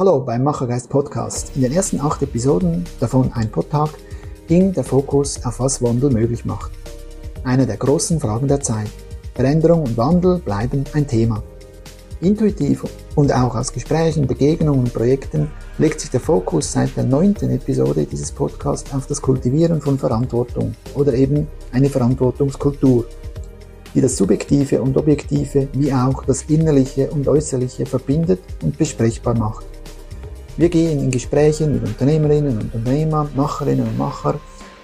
Hallo beim Machergeist Podcast. In den ersten acht Episoden, davon ein pro Tag, ging der Fokus auf was Wandel möglich macht. Eine der großen Fragen der Zeit. Veränderung und Wandel bleiben ein Thema. Intuitiv und auch aus Gesprächen, Begegnungen und Projekten legt sich der Fokus seit der neunten Episode dieses Podcasts auf das Kultivieren von Verantwortung oder eben eine Verantwortungskultur, die das Subjektive und Objektive wie auch das Innerliche und Äußerliche verbindet und besprechbar macht. Wir gehen in Gesprächen mit Unternehmerinnen und Unternehmern, Macherinnen und Macher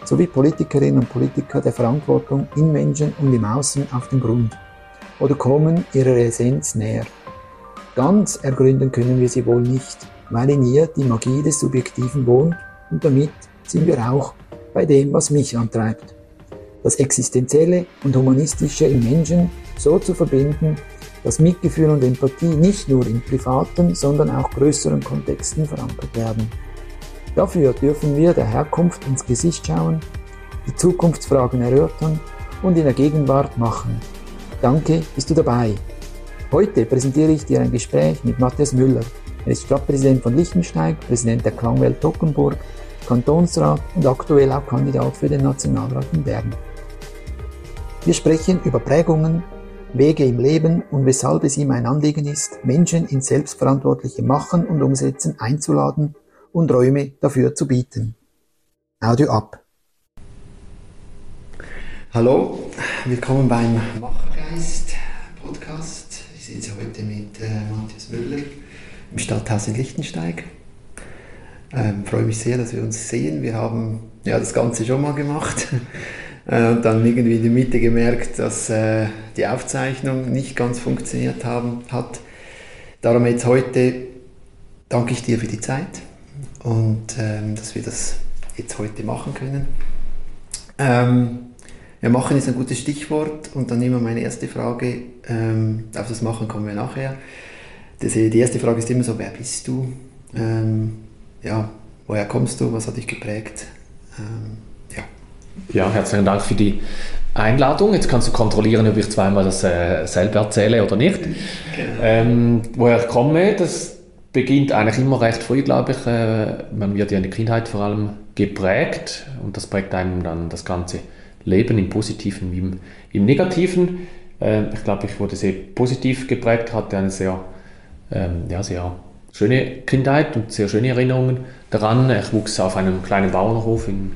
sowie Politikerinnen und Politiker der Verantwortung in Menschen und im Außen auf den Grund oder kommen ihrer Essenz näher. Ganz ergründen können wir sie wohl nicht, weil in ihr die Magie des Subjektiven wohnt und damit sind wir auch bei dem, was mich antreibt. Das Existenzielle und Humanistische im Menschen so zu verbinden, dass Mitgefühl und Empathie nicht nur in privaten, sondern auch größeren Kontexten verankert werden. Dafür dürfen wir der Herkunft ins Gesicht schauen, die Zukunftsfragen erörtern und in der Gegenwart machen. Danke, bist du dabei. Heute präsentiere ich dir ein Gespräch mit Matthias Müller. Er ist Stadtpräsident von Lichtensteig, Präsident der Klangwelt Tockenburg, Kantonsrat und aktuell auch Kandidat für den Nationalrat in Bern. Wir sprechen über Prägungen, Wege im Leben und weshalb es ihm ein Anliegen ist, Menschen ins selbstverantwortliche Machen und Umsetzen einzuladen und Räume dafür zu bieten. Audio ab. Hallo, willkommen beim Machergeist Podcast. Ich sitze heute mit äh, Matthias Müller im Stadthaus in Lichtensteig. Ähm, freue mich sehr, dass wir uns sehen. Wir haben ja das Ganze schon mal gemacht. Äh, und dann irgendwie in der Mitte gemerkt, dass äh, die Aufzeichnung nicht ganz funktioniert haben, hat. Darum jetzt heute danke ich dir für die Zeit und ähm, dass wir das jetzt heute machen können. Ähm, ja, machen ist ein gutes Stichwort und dann immer meine erste Frage, ähm, auf das Machen kommen wir nachher. Das, die erste Frage ist immer so, wer bist du? Ähm, ja, woher kommst du? Was hat dich geprägt? Ähm, ja, herzlichen Dank für die Einladung. Jetzt kannst du kontrollieren, ob ich zweimal das äh, selber erzähle oder nicht. Genau. Ähm, woher ich komme, das beginnt eigentlich immer recht früh, glaube ich. Äh, man wird ja in der Kindheit vor allem geprägt und das prägt einem dann das ganze Leben im Positiven wie im, im Negativen. Äh, ich glaube, ich wurde sehr positiv geprägt, hatte eine sehr, ähm, ja, sehr schöne Kindheit und sehr schöne Erinnerungen daran. Ich wuchs auf einem kleinen Bauernhof in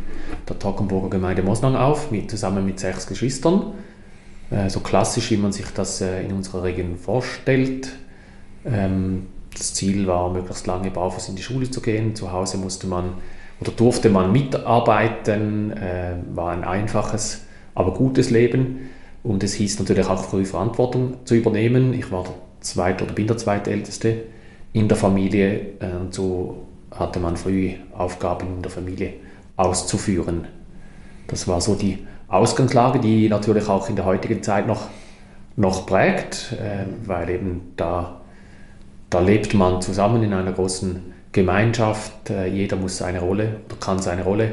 der Toggenburger Gemeinde Mosnang auf, mit, zusammen mit sechs Geschwistern. Äh, so klassisch, wie man sich das äh, in unserer Region vorstellt. Ähm, das Ziel war, möglichst lange barfuß in die Schule zu gehen. Zu Hause musste man oder durfte man mitarbeiten, äh, war ein einfaches, aber gutes Leben. Und es hieß natürlich auch früh Verantwortung zu übernehmen. Ich war der zweite oder bin der zweitälteste in der Familie. Und so hatte man früh Aufgaben in der Familie auszuführen. Das war so die Ausgangslage, die natürlich auch in der heutigen Zeit noch, noch prägt, äh, weil eben da, da lebt man zusammen in einer großen Gemeinschaft. Äh, jeder muss seine Rolle oder kann seine Rolle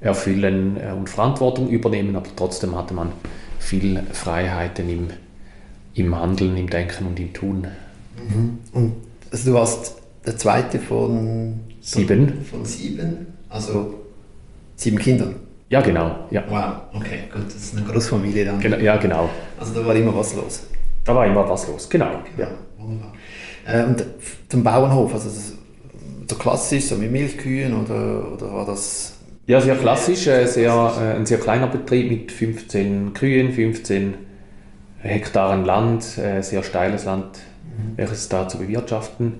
erfüllen äh, und Verantwortung übernehmen, aber trotzdem hatte man viel Freiheiten im, im Handeln, im Denken und im Tun. Mhm. Und also du warst der zweite von sieben. Von sieben. Also Sieben Kindern? Ja, genau. Ja. Wow, okay, gut. Das ist eine Großfamilie dann. Genau, ja, genau. Also da war immer was los? Da war immer was los, genau. genau. Ja. Wunderbar. Äh, und zum Bauernhof, also so klassisch, so mit Milchkühen oder, oder war das... Ja, sehr klassisch, äh, sehr, äh, ein sehr kleiner Betrieb mit 15 Kühen, 15 Hektaren Land, äh, sehr steiles Land, mhm. welches es da zu bewirtschaften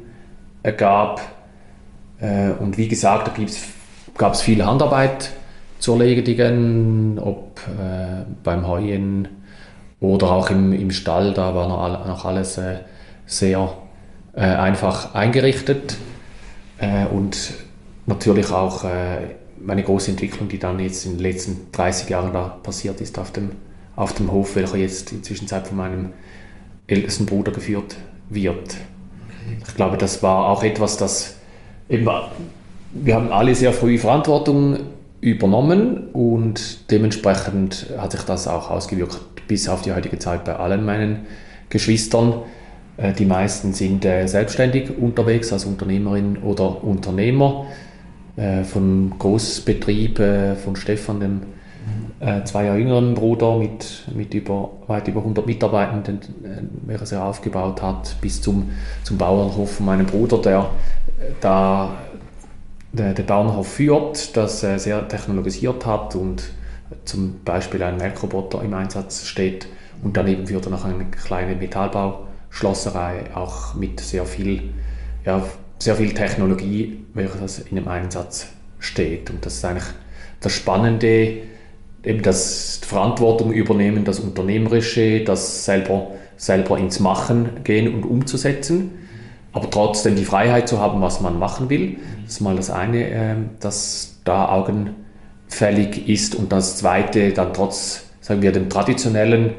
gab. Äh, und wie gesagt, da gibt es gab es viel Handarbeit zu erledigen, ob äh, beim Heuen oder auch im, im Stall, da war noch, noch alles äh, sehr äh, einfach eingerichtet äh, und natürlich auch äh, eine große Entwicklung, die dann jetzt in den letzten 30 Jahren da passiert ist auf dem, auf dem Hof, welcher jetzt inzwischen Zeit von meinem ältesten Bruder geführt wird. Ich glaube, das war auch etwas, das eben wir haben alle sehr früh Verantwortung übernommen und dementsprechend hat sich das auch ausgewirkt bis auf die heutige Zeit bei allen meinen Geschwistern. Äh, die meisten sind äh, selbstständig unterwegs als Unternehmerin oder Unternehmer. Äh, von Großbetrieb von Stefan, dem zwei Jahre jüngeren Bruder mit, mit über, weit über 100 Mitarbeitenden, welches er aufgebaut hat, bis zum, zum Bauernhof von meinem Bruder, der da den Bauernhof führt, das sehr technologisiert hat und zum Beispiel ein Melkroboter im Einsatz steht und daneben führt er noch eine kleine Metallbauschlosserei, auch mit sehr viel, ja, sehr viel Technologie, welches in dem Einsatz steht. Und das ist eigentlich das Spannende, eben das Verantwortung übernehmen, das Unternehmerische, das selber, selber ins Machen gehen und umzusetzen, aber trotzdem die Freiheit zu haben, was man machen will. Das ist mal das eine, ähm, dass da augenfällig ist und das zweite dann trotz, sagen wir, dem traditionellen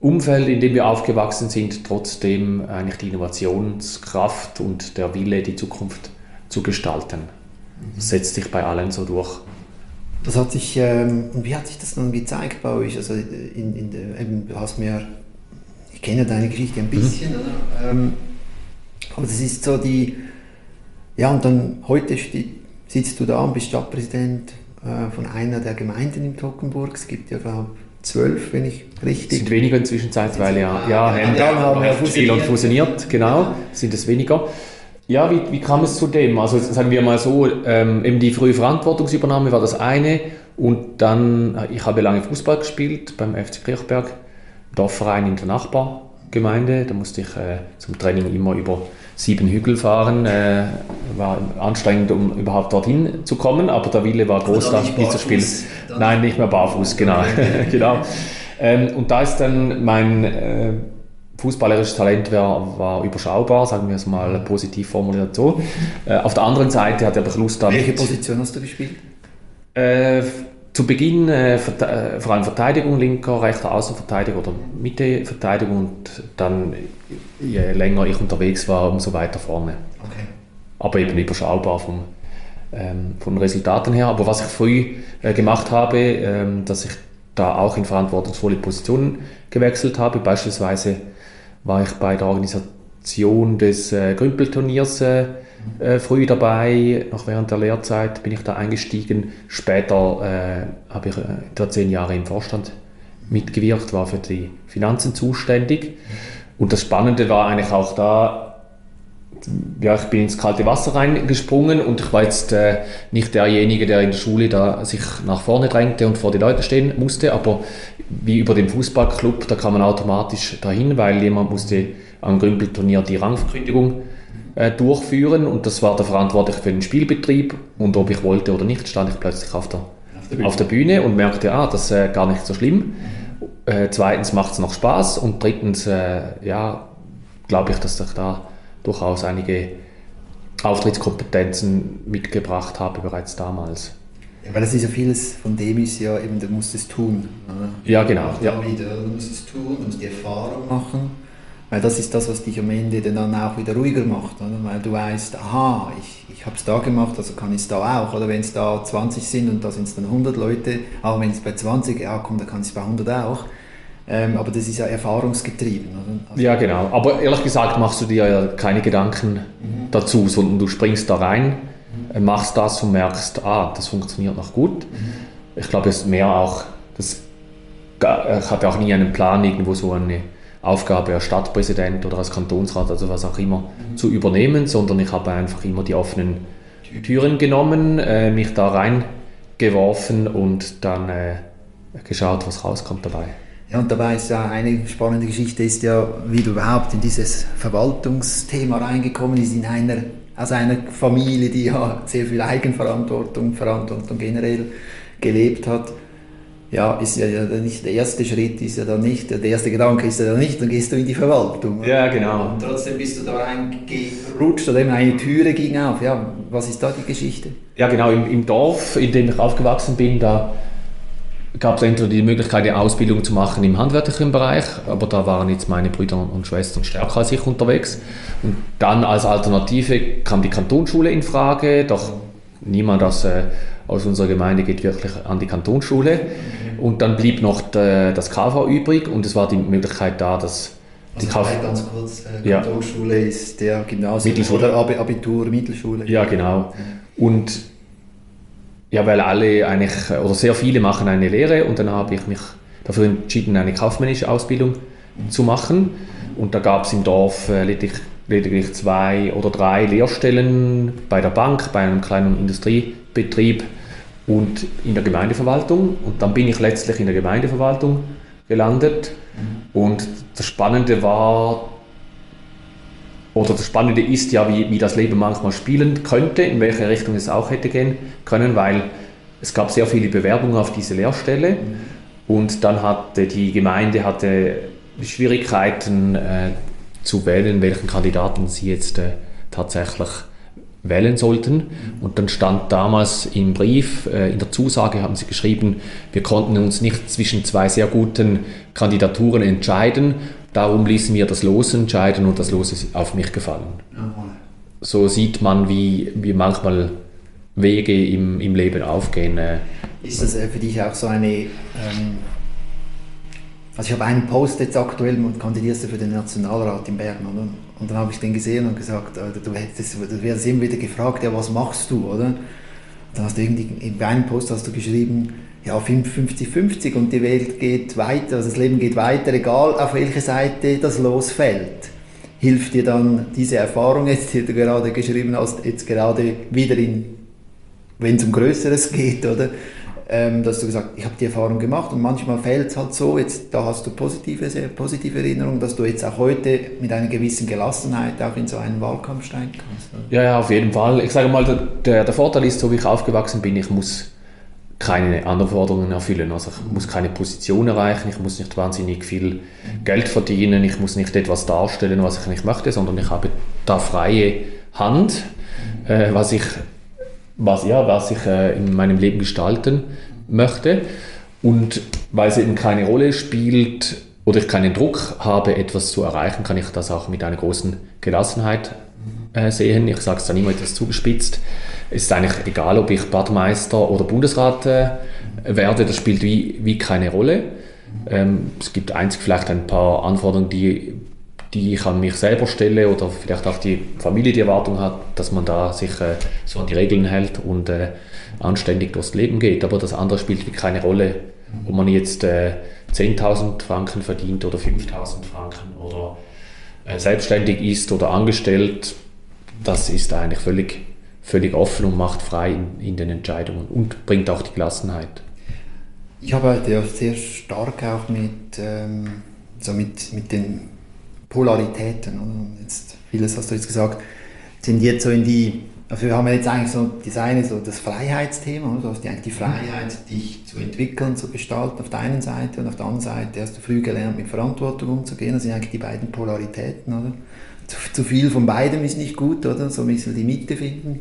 Umfeld, in dem wir aufgewachsen sind, trotzdem eigentlich die Innovationskraft und der Wille, die Zukunft zu gestalten. Das setzt sich bei allen so durch. Das hat sich, ähm, und wie hat sich das dann gezeigt bei euch? Also in, in der, eben, du hast mir, ich kenne deine Geschichte ein bisschen, mhm. ähm, aber das ist so die, ja und dann heute sitzt du da und bist Stadtpräsident äh, von einer der Gemeinden in Tockenburg. Es gibt ja, glaube zwölf, wenn ich richtig. Es sind weniger inzwischen zeitweise, ja. Ja, Hemdal haben wir fusioniert. fusioniert, genau, sind es weniger. Ja, wie, wie kam es zu dem? Also sagen wir mal so, ähm, eben die frühe Verantwortungsübernahme war das eine und dann, ich habe lange Fußball gespielt beim FC Kirchberg, Dorfverein in der Nachbargemeinde, da musste ich äh, zum Training immer über sieben Hügel fahren. Äh, war anstrengend, um überhaupt dorthin zu kommen, aber der Wille war groß, da Spiel zu spielen. Nein, nicht mehr barfuß, genau. genau. Ähm, und da ist dann mein äh, fußballerisches Talent war, war, überschaubar, sagen wir es mal positiv formuliert so. Äh, auf der anderen Seite hatte ich Lust an. Welche Position hast du gespielt? Zu Beginn äh, äh, vor allem Verteidigung, linker, rechter Außenverteidiger oder Mitteverteidigung und dann, je länger ich unterwegs war, umso weiter vorne. Okay. Aber eben überschaubar vom, ähm, von Resultaten her. Aber was ich früh äh, gemacht habe, ähm, dass ich da auch in verantwortungsvolle Positionen gewechselt habe. Beispielsweise war ich bei der Organisation des äh, Grümpelturniers äh, äh, früh dabei, noch während der Lehrzeit bin ich da eingestiegen. Später äh, habe ich äh, zehn Jahre im Vorstand mitgewirkt, war für die Finanzen zuständig. Und das Spannende war eigentlich auch da, ja, ich bin ins kalte Wasser reingesprungen und ich war jetzt äh, nicht derjenige, der in der Schule da sich nach vorne drängte und vor die Leute stehen musste, aber wie über den Fußballclub, da kam man automatisch dahin, weil jemand musste am Grümpelturnier die Rangverkündigung äh, durchführen und das war der Verantwortliche für den Spielbetrieb und ob ich wollte oder nicht, stand ich plötzlich auf der, auf der, Bühne. Auf der Bühne, und merkte, ah, das ist äh, gar nicht so schlimm. Äh, zweitens macht es noch Spaß und drittens, äh, ja, glaube ich, dass ich da durchaus einige Auftrittskompetenzen mitgebracht habe bereits damals. Ja, weil das ist ja vieles von dem ist ja eben, du musst es tun. Oder? Ja, genau. Ja. Wieder, du musst es tun, du musst die Erfahrung machen weil das ist das, was dich am Ende dann auch wieder ruhiger macht. Oder? Weil du weißt, aha, ich, ich habe es da gemacht, also kann ich es da auch. Oder wenn es da 20 sind und da sind es dann 100 Leute, aber wenn es bei 20, ja komm, dann kann ich es bei 100 auch. Ähm, aber das ist ja erfahrungsgetrieben. Also ja, genau. Aber ehrlich gesagt machst du dir ja keine Gedanken mhm. dazu, sondern du springst da rein, mhm. machst das und merkst, ah, das funktioniert noch gut. Mhm. Ich glaube, es ist mehr auch, das, ich hatte auch nie einen Plan, irgendwo so eine Aufgabe als Stadtpräsident oder als Kantonsrat, also was auch immer, mhm. zu übernehmen, sondern ich habe einfach immer die offenen Türen genommen, äh, mich da reingeworfen und dann äh, geschaut, was rauskommt dabei. Ja, und dabei ist ja eine spannende Geschichte, ist ja, wie du überhaupt in dieses Verwaltungsthema reingekommen bist, in einer, aus einer Familie, die ja sehr viel Eigenverantwortung, Verantwortung generell gelebt hat ja, ist ja nicht der erste Schritt, ist ja dann nicht, der erste Gedanke ist ja dann nicht, dann gehst du in die Verwaltung. Ja, genau. Und trotzdem bist du da reingerutscht oder eben eine Türe ging auf. Ja, was ist da die Geschichte? Ja, genau, im, im Dorf, in dem ich aufgewachsen bin, da gab es entweder die Möglichkeit, eine Ausbildung zu machen im handwerklichen Bereich, aber da waren jetzt meine Brüder und Schwestern stärker als ich unterwegs. Und dann als Alternative kam die Kantonsschule in Frage, doch niemand aus, äh, aus unserer Gemeinde geht wirklich an die Kantonsschule. Und dann blieb noch de, das KV übrig und es war die Möglichkeit da, das Also Kauf ganz kurz, äh, Kantonsschule ja. ist der Gymnasium Mittelschule. oder Abitur, Mittelschule. Ja, genau. Und ja, weil alle eigentlich, oder sehr viele machen eine Lehre und dann habe ich mich dafür entschieden, eine kaufmännische Ausbildung zu machen. Und da gab es im Dorf äh, lediglich zwei oder drei Lehrstellen bei der Bank, bei einem kleinen Industriebetrieb und in der Gemeindeverwaltung. Und dann bin ich letztlich in der Gemeindeverwaltung gelandet. Und das Spannende war, oder das Spannende ist ja, wie, wie das Leben manchmal spielen könnte, in welche Richtung es auch hätte gehen können, weil es gab sehr viele Bewerbungen auf diese Lehrstelle und dann hatte die Gemeinde hatte Schwierigkeiten äh, zu wählen, welchen Kandidaten sie jetzt äh, tatsächlich wählen sollten. Und dann stand damals im Brief, äh, in der Zusage haben sie geschrieben, wir konnten uns nicht zwischen zwei sehr guten Kandidaturen entscheiden, darum ließen wir das Los entscheiden und das Los ist auf mich gefallen. So sieht man, wie, wie manchmal Wege im, im Leben aufgehen. Äh. Ist das äh, für dich auch so eine... Ähm also ich habe einen Post jetzt aktuell und kandidierst für den Nationalrat in Bern, oder? Und dann habe ich den gesehen und gesagt, du, hättest, du wirst immer wieder gefragt, ja, was machst du, oder? Und dann hast du irgendwie, in einem Post hast du geschrieben, ja, 50-50 und die Welt geht weiter, also das Leben geht weiter, egal auf welche Seite das losfällt. Hilft dir dann diese Erfahrung jetzt, die du gerade geschrieben hast, jetzt gerade wieder in, wenn es um Größeres geht, oder? Ähm, dass du gesagt ich habe die Erfahrung gemacht und manchmal fällt es halt so, jetzt, da hast du positive, sehr positive Erinnerungen, dass du jetzt auch heute mit einer gewissen Gelassenheit auch in so einen Wahlkampf steigen kannst. Oder? Ja, ja, auf jeden Fall. Ich sage mal, der, der Vorteil ist, so wie ich aufgewachsen bin, ich muss keine Anforderungen erfüllen. Also ich muss keine Position erreichen, ich muss nicht wahnsinnig viel Geld verdienen, ich muss nicht etwas darstellen, was ich nicht möchte, sondern ich habe da freie Hand, äh, was ich was, ja, was ich äh, in meinem Leben gestalten möchte. Und weil es eben keine Rolle spielt oder ich keinen Druck habe, etwas zu erreichen, kann ich das auch mit einer großen Gelassenheit äh, sehen. Ich sage es dann immer etwas zugespitzt. Es ist eigentlich egal, ob ich Badmeister oder Bundesrat äh, werde, das spielt wie, wie keine Rolle. Ähm, es gibt einzig vielleicht ein paar Anforderungen, die die ich an mich selber stelle oder vielleicht auch die Familie die Erwartung hat, dass man da sich äh, so an die Regeln hält und äh, anständig durchs Leben geht. Aber das andere spielt keine Rolle, ob man jetzt äh, 10.000 Franken verdient oder 5.000 Franken oder äh, selbstständig ist oder angestellt. Das ist eigentlich völlig, völlig offen und macht frei in, in den Entscheidungen und bringt auch die Gelassenheit. Ich arbeite ja sehr stark auch mit, ähm, so mit, mit den Polaritäten. Und jetzt, vieles hast du jetzt gesagt, tendiert so in die, also wir haben jetzt eigentlich so das eine, so das Freiheitsthema, du hast eigentlich die Freiheit, dich zu entwickeln, zu gestalten auf der einen Seite und auf der anderen Seite hast du früh gelernt, mit Verantwortung umzugehen. Das sind eigentlich die beiden Polaritäten, oder? Zu, zu viel von beidem ist nicht gut, oder? So ein bisschen die Mitte finden.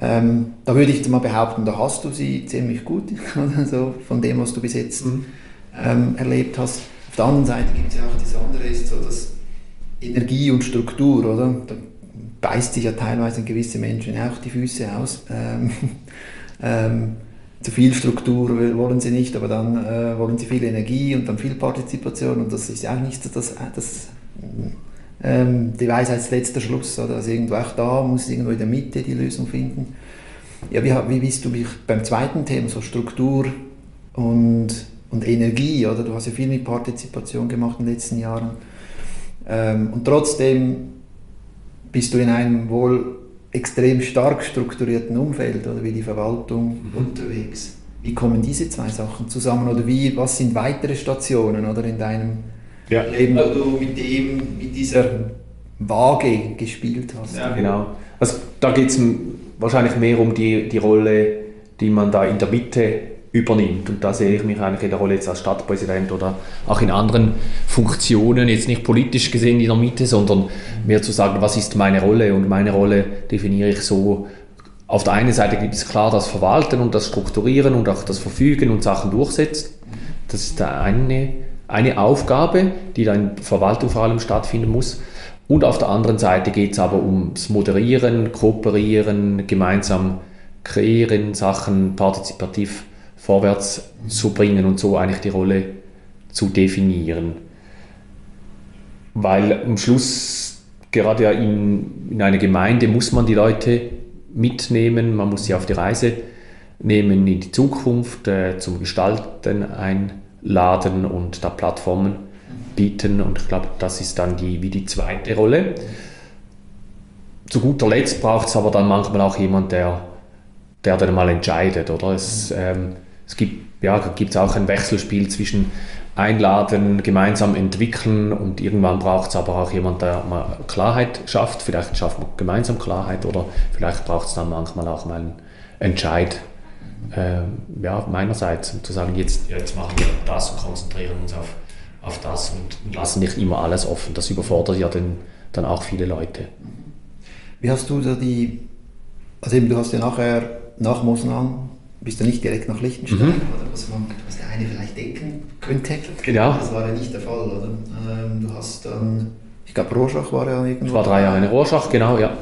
Ähm, da würde ich jetzt mal behaupten, da hast du sie ziemlich gut? So von dem, was du bis jetzt mhm. ähm, erlebt hast. Auf der anderen Seite gibt es ja auch das andere, ist so das Energie und Struktur, oder? Da beißt sich ja teilweise gewisse Menschen auch die Füße aus. Ähm, ähm, zu viel Struktur wollen sie nicht, aber dann äh, wollen sie viel Energie und dann viel Partizipation und das ist ja auch nicht das, das ähm, die Weisheit letzter Schluss, oder? Also irgendwo auch da muss irgendwo in der Mitte die Lösung finden. Ja, wie, wie bist du mich beim zweiten Thema, so Struktur und, und Energie, oder? Du hast ja viel mit Partizipation gemacht in den letzten Jahren. Ähm, und trotzdem bist du in einem wohl extrem stark strukturierten Umfeld oder wie die Verwaltung mhm. unterwegs. Wie kommen diese zwei Sachen zusammen oder wie, was sind weitere Stationen oder in deinem ja. Leben, wo du mit dem, mit dieser Waage gespielt hast? Ja, genau. Also da geht es wahrscheinlich mehr um die, die Rolle, die man da in der Mitte übernimmt. Und da sehe ich mich eigentlich in der Rolle jetzt als Stadtpräsident oder auch in anderen Funktionen, jetzt nicht politisch gesehen in der Mitte, sondern mehr zu sagen, was ist meine Rolle? Und meine Rolle definiere ich so, auf der einen Seite gibt es klar das Verwalten und das Strukturieren und auch das Verfügen und Sachen durchsetzen. Das ist eine, eine Aufgabe, die da in Verwaltung vor allem stattfinden muss. Und auf der anderen Seite geht es aber ums Moderieren, Kooperieren, gemeinsam kreieren, Sachen partizipativ vorwärts zu bringen und so eigentlich die Rolle zu definieren. weil am Schluss, gerade ja in, in einer Gemeinde, muss man die Leute mitnehmen, man muss sie auf die Reise nehmen in die Zukunft, äh, zum Gestalten einladen und da Plattformen bieten. Und ich glaube, das ist dann die, wie die zweite Rolle. Zu guter Letzt braucht es aber dann manchmal auch jemand, der, der dann mal entscheidet. Oder? Es, ähm, es gibt ja, gibt auch ein Wechselspiel zwischen einladen, gemeinsam entwickeln und irgendwann braucht es aber auch jemand, der mal Klarheit schafft. Vielleicht schafft man gemeinsam Klarheit oder vielleicht braucht es dann manchmal auch mal einen Entscheid äh, ja, meinerseits, zu sagen, jetzt, jetzt machen wir das und konzentrieren uns auf, auf das und lassen nicht immer alles offen. Das überfordert ja den, dann auch viele Leute. Wie hast du da die, also eben du hast ja nachher nach Mosnang bist du nicht direkt nach Liechtenstein, mhm. oder was, man, was der eine vielleicht denken könnte. Genau. Das war ja nicht der Fall, oder? Ähm, du hast dann, ich glaube Rorschach war ja irgendwo. Ich war drei Jahre in Rorschach, genau, ja.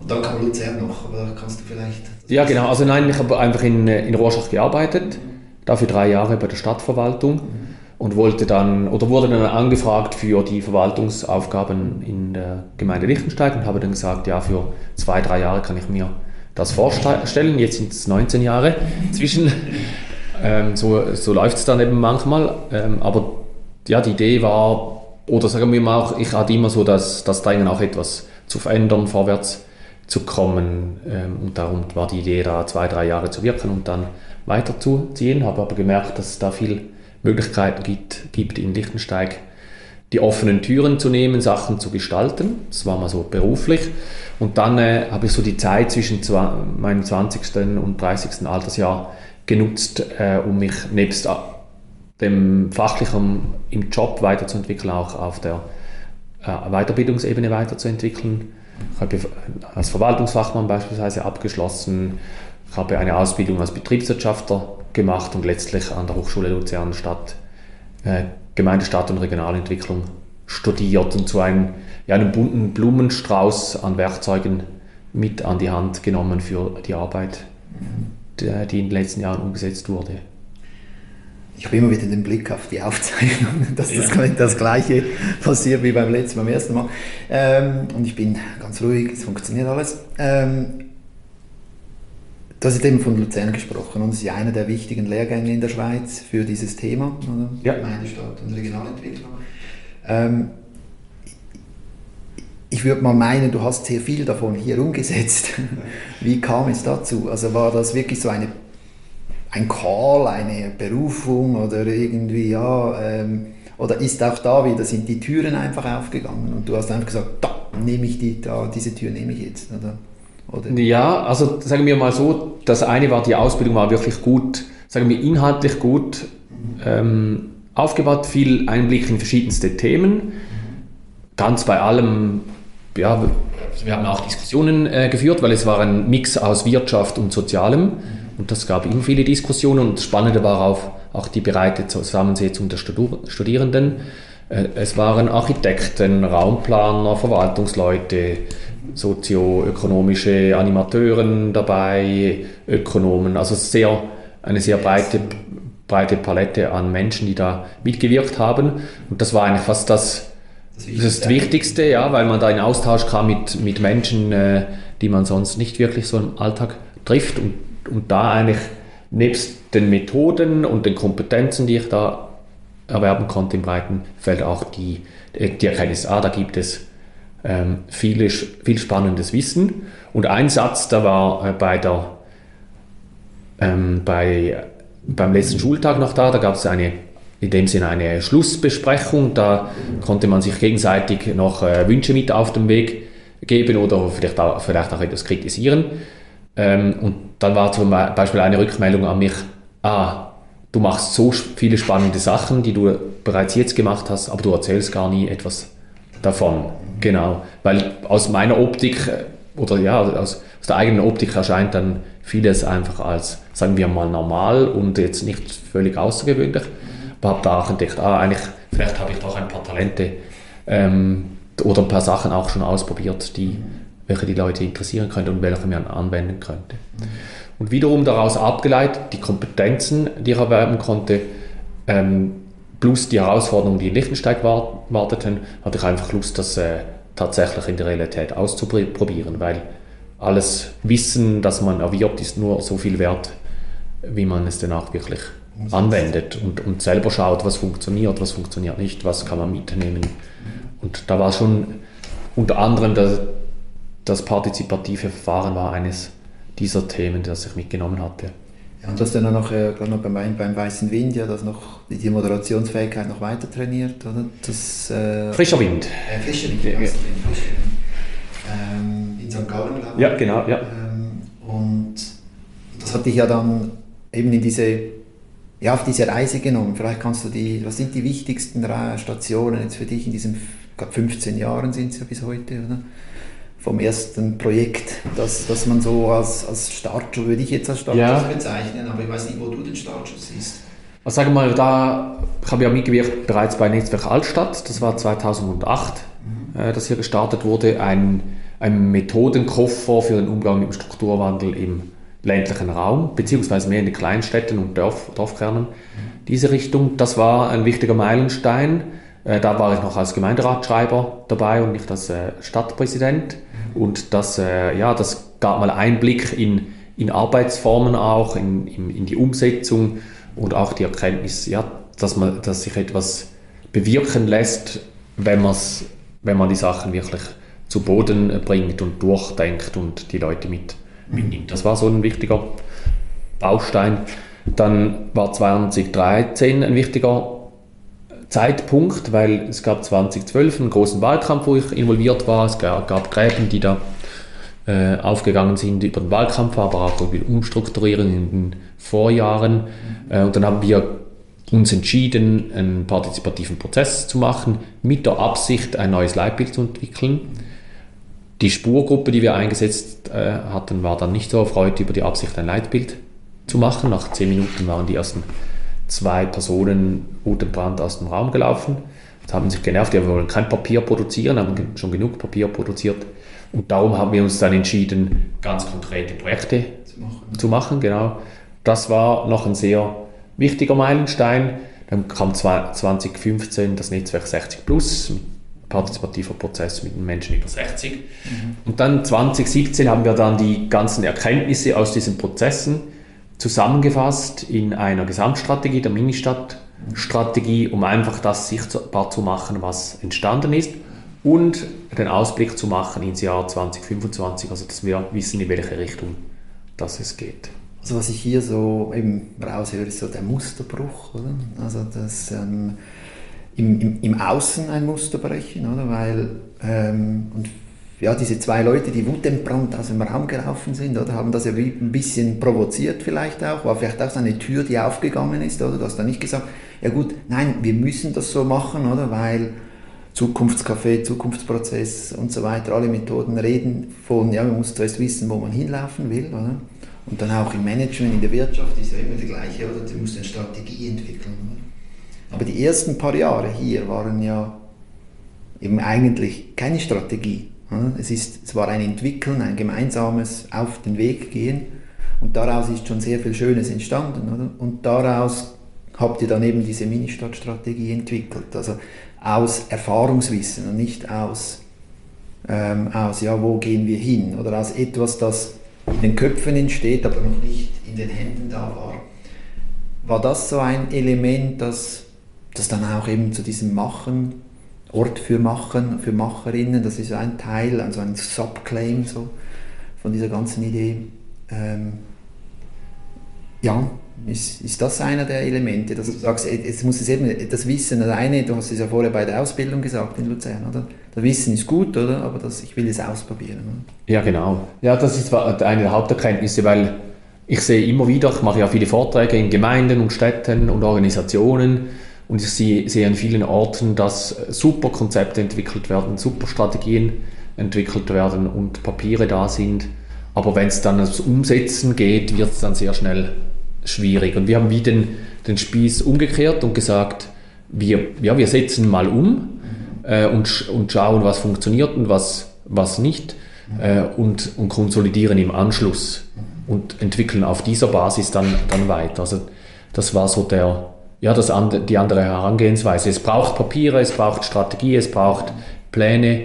Und dann kam Luzern noch, aber kannst du vielleicht... Ja, genau. Also nein, ich habe einfach in, in Rorschach gearbeitet, dafür drei Jahre bei der Stadtverwaltung. Mhm und wollte dann oder wurde dann angefragt für die Verwaltungsaufgaben in der Gemeinde Lichtenstein und habe dann gesagt, ja, für zwei, drei Jahre kann ich mir das vorstellen. Jetzt sind es 19 Jahre zwischen. Ähm, so so läuft es dann eben manchmal. Ähm, aber ja, die Idee war, oder sagen wir mal auch, ich hatte immer so das, das Drängen auch etwas zu verändern, vorwärts zu kommen. Ähm, und darum war die Idee da, zwei, drei Jahre zu wirken und dann weiterzuziehen. Habe aber gemerkt, dass es da viel Möglichkeiten gibt, gibt in Lichtensteig, die offenen Türen zu nehmen, Sachen zu gestalten. Das war mal so beruflich. Und dann äh, habe ich so die Zeit zwischen meinem 20. und 30. Altersjahr genutzt, äh, um mich nebst äh, dem fachlichen im Job weiterzuentwickeln, auch auf der äh, Weiterbildungsebene weiterzuentwickeln. Ich habe als Verwaltungsfachmann beispielsweise abgeschlossen, ich habe eine Ausbildung als Betriebswirtschafter gemacht und letztlich an der Hochschule Luzern Stadt äh, Gemeindestadt und Regionalentwicklung studiert und zu einem, ja, einem bunten Blumenstrauß an Werkzeugen mit an die Hand genommen für die Arbeit, die, in den letzten Jahren umgesetzt wurde. Ich habe immer wieder den Blick auf die Aufzeichnung, dass das ja. das Gleiche passiert wie beim letzten, beim ersten Mal. Ähm, und ich bin ganz ruhig, es funktioniert alles. Ähm, Du hast eben von Luzern gesprochen und es ist ja einer der wichtigen Lehrgänge in der Schweiz für dieses Thema, oder? Ja. Stadt und Regionalentwicklung. Ähm, ich würde mal meinen, du hast sehr viel davon hier umgesetzt. Wie kam es dazu? Also war das wirklich so eine, ein Call, eine Berufung oder irgendwie, ja, ähm, oder ist auch da wieder, sind die Türen einfach aufgegangen und du hast einfach gesagt, da nehme ich die, da, diese Tür nehme ich jetzt, oder? Oder? Ja, also sagen wir mal so, das eine war, die Ausbildung war wirklich gut, sagen wir inhaltlich gut ähm, aufgebaut, viel Einblick in verschiedenste Themen. Ganz bei allem, ja, wir haben auch Diskussionen äh, geführt, weil es war ein Mix aus Wirtschaft und Sozialem. Und das gab immer viele Diskussionen und das Spannende war auch, auch die breite Zusammensetzung der Studierenden. Äh, es waren Architekten, Raumplaner, Verwaltungsleute, sozioökonomische Animateuren dabei, Ökonomen, also sehr, eine sehr breite, breite Palette an Menschen, die da mitgewirkt haben. Und das war eigentlich fast das, das, das Wichtigste, ja, weil man da in Austausch kam mit, mit Menschen, äh, die man sonst nicht wirklich so im Alltag trifft und, und da eigentlich nebst den Methoden und den Kompetenzen, die ich da erwerben konnte im breiten Feld, auch die, die Erkenntnis, ah, da gibt es ähm, viel, viel spannendes Wissen. Und ein Satz, da war äh, bei der, ähm, bei, beim letzten Schultag noch da, da gab es eine, in dem Sinne eine Schlussbesprechung, da konnte man sich gegenseitig noch äh, Wünsche mit auf den Weg geben oder vielleicht auch, vielleicht auch etwas kritisieren. Ähm, und dann war zum Beispiel eine Rückmeldung an mich, ah, du machst so viele spannende Sachen, die du bereits jetzt gemacht hast, aber du erzählst gar nie etwas davon. Genau, weil aus meiner Optik äh, oder ja, aus, aus der eigenen Optik erscheint dann vieles einfach als, sagen wir mal, normal und jetzt nicht völlig außergewöhnlich. Aber habe da auch entdeckt, ah, eigentlich, vielleicht habe ich doch ein paar Talente ähm, oder ein paar Sachen auch schon ausprobiert, die, welche die Leute interessieren könnte und welche man anwenden könnte. Und wiederum daraus abgeleitet, die Kompetenzen, die ich erwerben konnte, ähm, plus die Herausforderungen, die in Liechtenstein warteten, hatte ich einfach Lust, das äh, tatsächlich in der Realität auszuprobieren, weil alles Wissen, das man erwirbt, ist nur so viel wert, wie man es danach wirklich anwendet und, und selber schaut, was funktioniert, was funktioniert nicht, was kann man mitnehmen. Und da war schon unter anderem das, das partizipative Verfahren war eines dieser Themen, das ich mitgenommen hatte. Ja, und du hast dann auch äh, noch beim, beim Weißen Wind ja das noch, die Moderationsfähigkeit noch weiter trainiert, oder? Das, äh, frischer Wind. Äh, frischer Wind, ja, frischer Wind. Ähm, in St. Gallen, glaube ich. Ja, genau, ja. Ähm, und das hat dich ja dann eben in diese, ja, auf diese Reise genommen. Vielleicht kannst du die, was sind die wichtigsten Stationen jetzt für dich in diesen 15 Jahren sind es ja bis heute, oder? Vom ersten Projekt, das, das man so als, als Startschuss, würde ich jetzt als Startschuss ja. bezeichnen, aber ich weiß nicht, wo du den Startschuss siehst. Also sagen wir mal, da, ich habe ja mitgewirkt bereits bei Netzwerk Altstadt, das war 2008, mhm. äh, das hier gestartet wurde, ein, ein Methodenkoffer für den Umgang mit dem Strukturwandel im ländlichen Raum, beziehungsweise mehr in den Kleinstädten und Dorf, Dorfkernen. Mhm. Diese Richtung, das war ein wichtiger Meilenstein. Äh, da war ich noch als Gemeinderatschreiber dabei und nicht als äh, Stadtpräsident. Und das, äh, ja, das gab mal Einblick in, in Arbeitsformen auch, in, in, in die Umsetzung und auch die Erkenntnis, ja, dass, man, dass sich etwas bewirken lässt, wenn, wenn man die Sachen wirklich zu Boden bringt und durchdenkt und die Leute mit, mitnimmt. Das war so ein wichtiger Baustein. Dann war 2013 ein wichtiger Zeitpunkt, weil es gab 2012 einen großen Wahlkampf, wo ich involviert war. Es gab Gräben, die da äh, aufgegangen sind über den Wahlkampf, aber auch über Umstrukturieren in den Vorjahren. Äh, und dann haben wir uns entschieden, einen partizipativen Prozess zu machen, mit der Absicht, ein neues Leitbild zu entwickeln. Die Spurgruppe, die wir eingesetzt äh, hatten, war dann nicht so erfreut über die Absicht, ein Leitbild zu machen. Nach zehn Minuten waren die ersten zwei Personen Brand aus dem Raum gelaufen. Das haben sich genervt, wir wollen kein Papier produzieren, haben schon genug Papier produziert. Und darum haben wir uns dann entschieden, ganz konkrete Projekte zu machen. Zu machen genau. Das war noch ein sehr wichtiger Meilenstein. Dann kam 2015 das Netzwerk 60 Plus, partizipativer Prozess mit den Menschen über 60. Mhm. Und dann 2017 haben wir dann die ganzen Erkenntnisse aus diesen Prozessen zusammengefasst in einer Gesamtstrategie, der Ministadtstrategie, um einfach das sichtbar zu machen, was entstanden ist und den Ausblick zu machen ins Jahr 2025, also dass wir wissen, in welche Richtung das es geht. Also was ich hier so eben raushöre, ist so der Musterbruch, oder? Also das ähm, im, im, im Außen ein Muster brechen, oder? Weil ähm, und ja, diese zwei Leute, die wutentbrannt aus dem Raum gelaufen sind, oder haben das ja ein bisschen provoziert vielleicht auch, war vielleicht auch so eine Tür, die aufgegangen ist, oder? Du hast dann nicht gesagt, ja gut, nein, wir müssen das so machen, oder? Weil Zukunftscafé, Zukunftsprozess und so weiter, alle Methoden reden von, ja, man muss zuerst wissen, wo man hinlaufen will, oder? Und dann auch im Management, in der Wirtschaft ist ja immer der gleiche, oder? Du musst eine Strategie entwickeln, oder? Aber die ersten paar Jahre hier waren ja eben eigentlich keine Strategie, es, ist, es war ein Entwickeln, ein gemeinsames Auf den Weg gehen und daraus ist schon sehr viel Schönes entstanden. Oder? Und daraus habt ihr dann eben diese Ministadtstrategie entwickelt. Also aus Erfahrungswissen und nicht aus, ähm, aus, ja, wo gehen wir hin? Oder aus etwas, das in den Köpfen entsteht, aber noch nicht in den Händen da war. War das so ein Element, das, das dann auch eben zu diesem Machen Ort für Machen, für Macherinnen, das ist ein Teil, also ein Subclaim so von dieser ganzen Idee. Ähm, ja, ist, ist das einer der Elemente, dass du sagst, jetzt muss es eben das Wissen, das du hast es ja vorher bei der Ausbildung gesagt in Luzern, oder? Das Wissen ist gut, oder? Aber das, ich will es ausprobieren. Ja, genau. Ja, das ist eine der Haupterkenntnisse, weil ich sehe immer wieder, ich mache ja viele Vorträge in Gemeinden und Städten und Organisationen, und ich sehe, sehe an vielen Orten, dass super Konzepte entwickelt werden, super Strategien entwickelt werden und Papiere da sind. Aber wenn es dann ums Umsetzen geht, wird es dann sehr schnell schwierig. Und wir haben wie den, den Spieß umgekehrt und gesagt, wir, ja, wir setzen mal um äh, und, und schauen, was funktioniert und was, was nicht äh, und, und konsolidieren im Anschluss und entwickeln auf dieser Basis dann, dann weiter. Also das war so der, ja, das and, die andere Herangehensweise. Es braucht Papiere, es braucht Strategie, es braucht Pläne,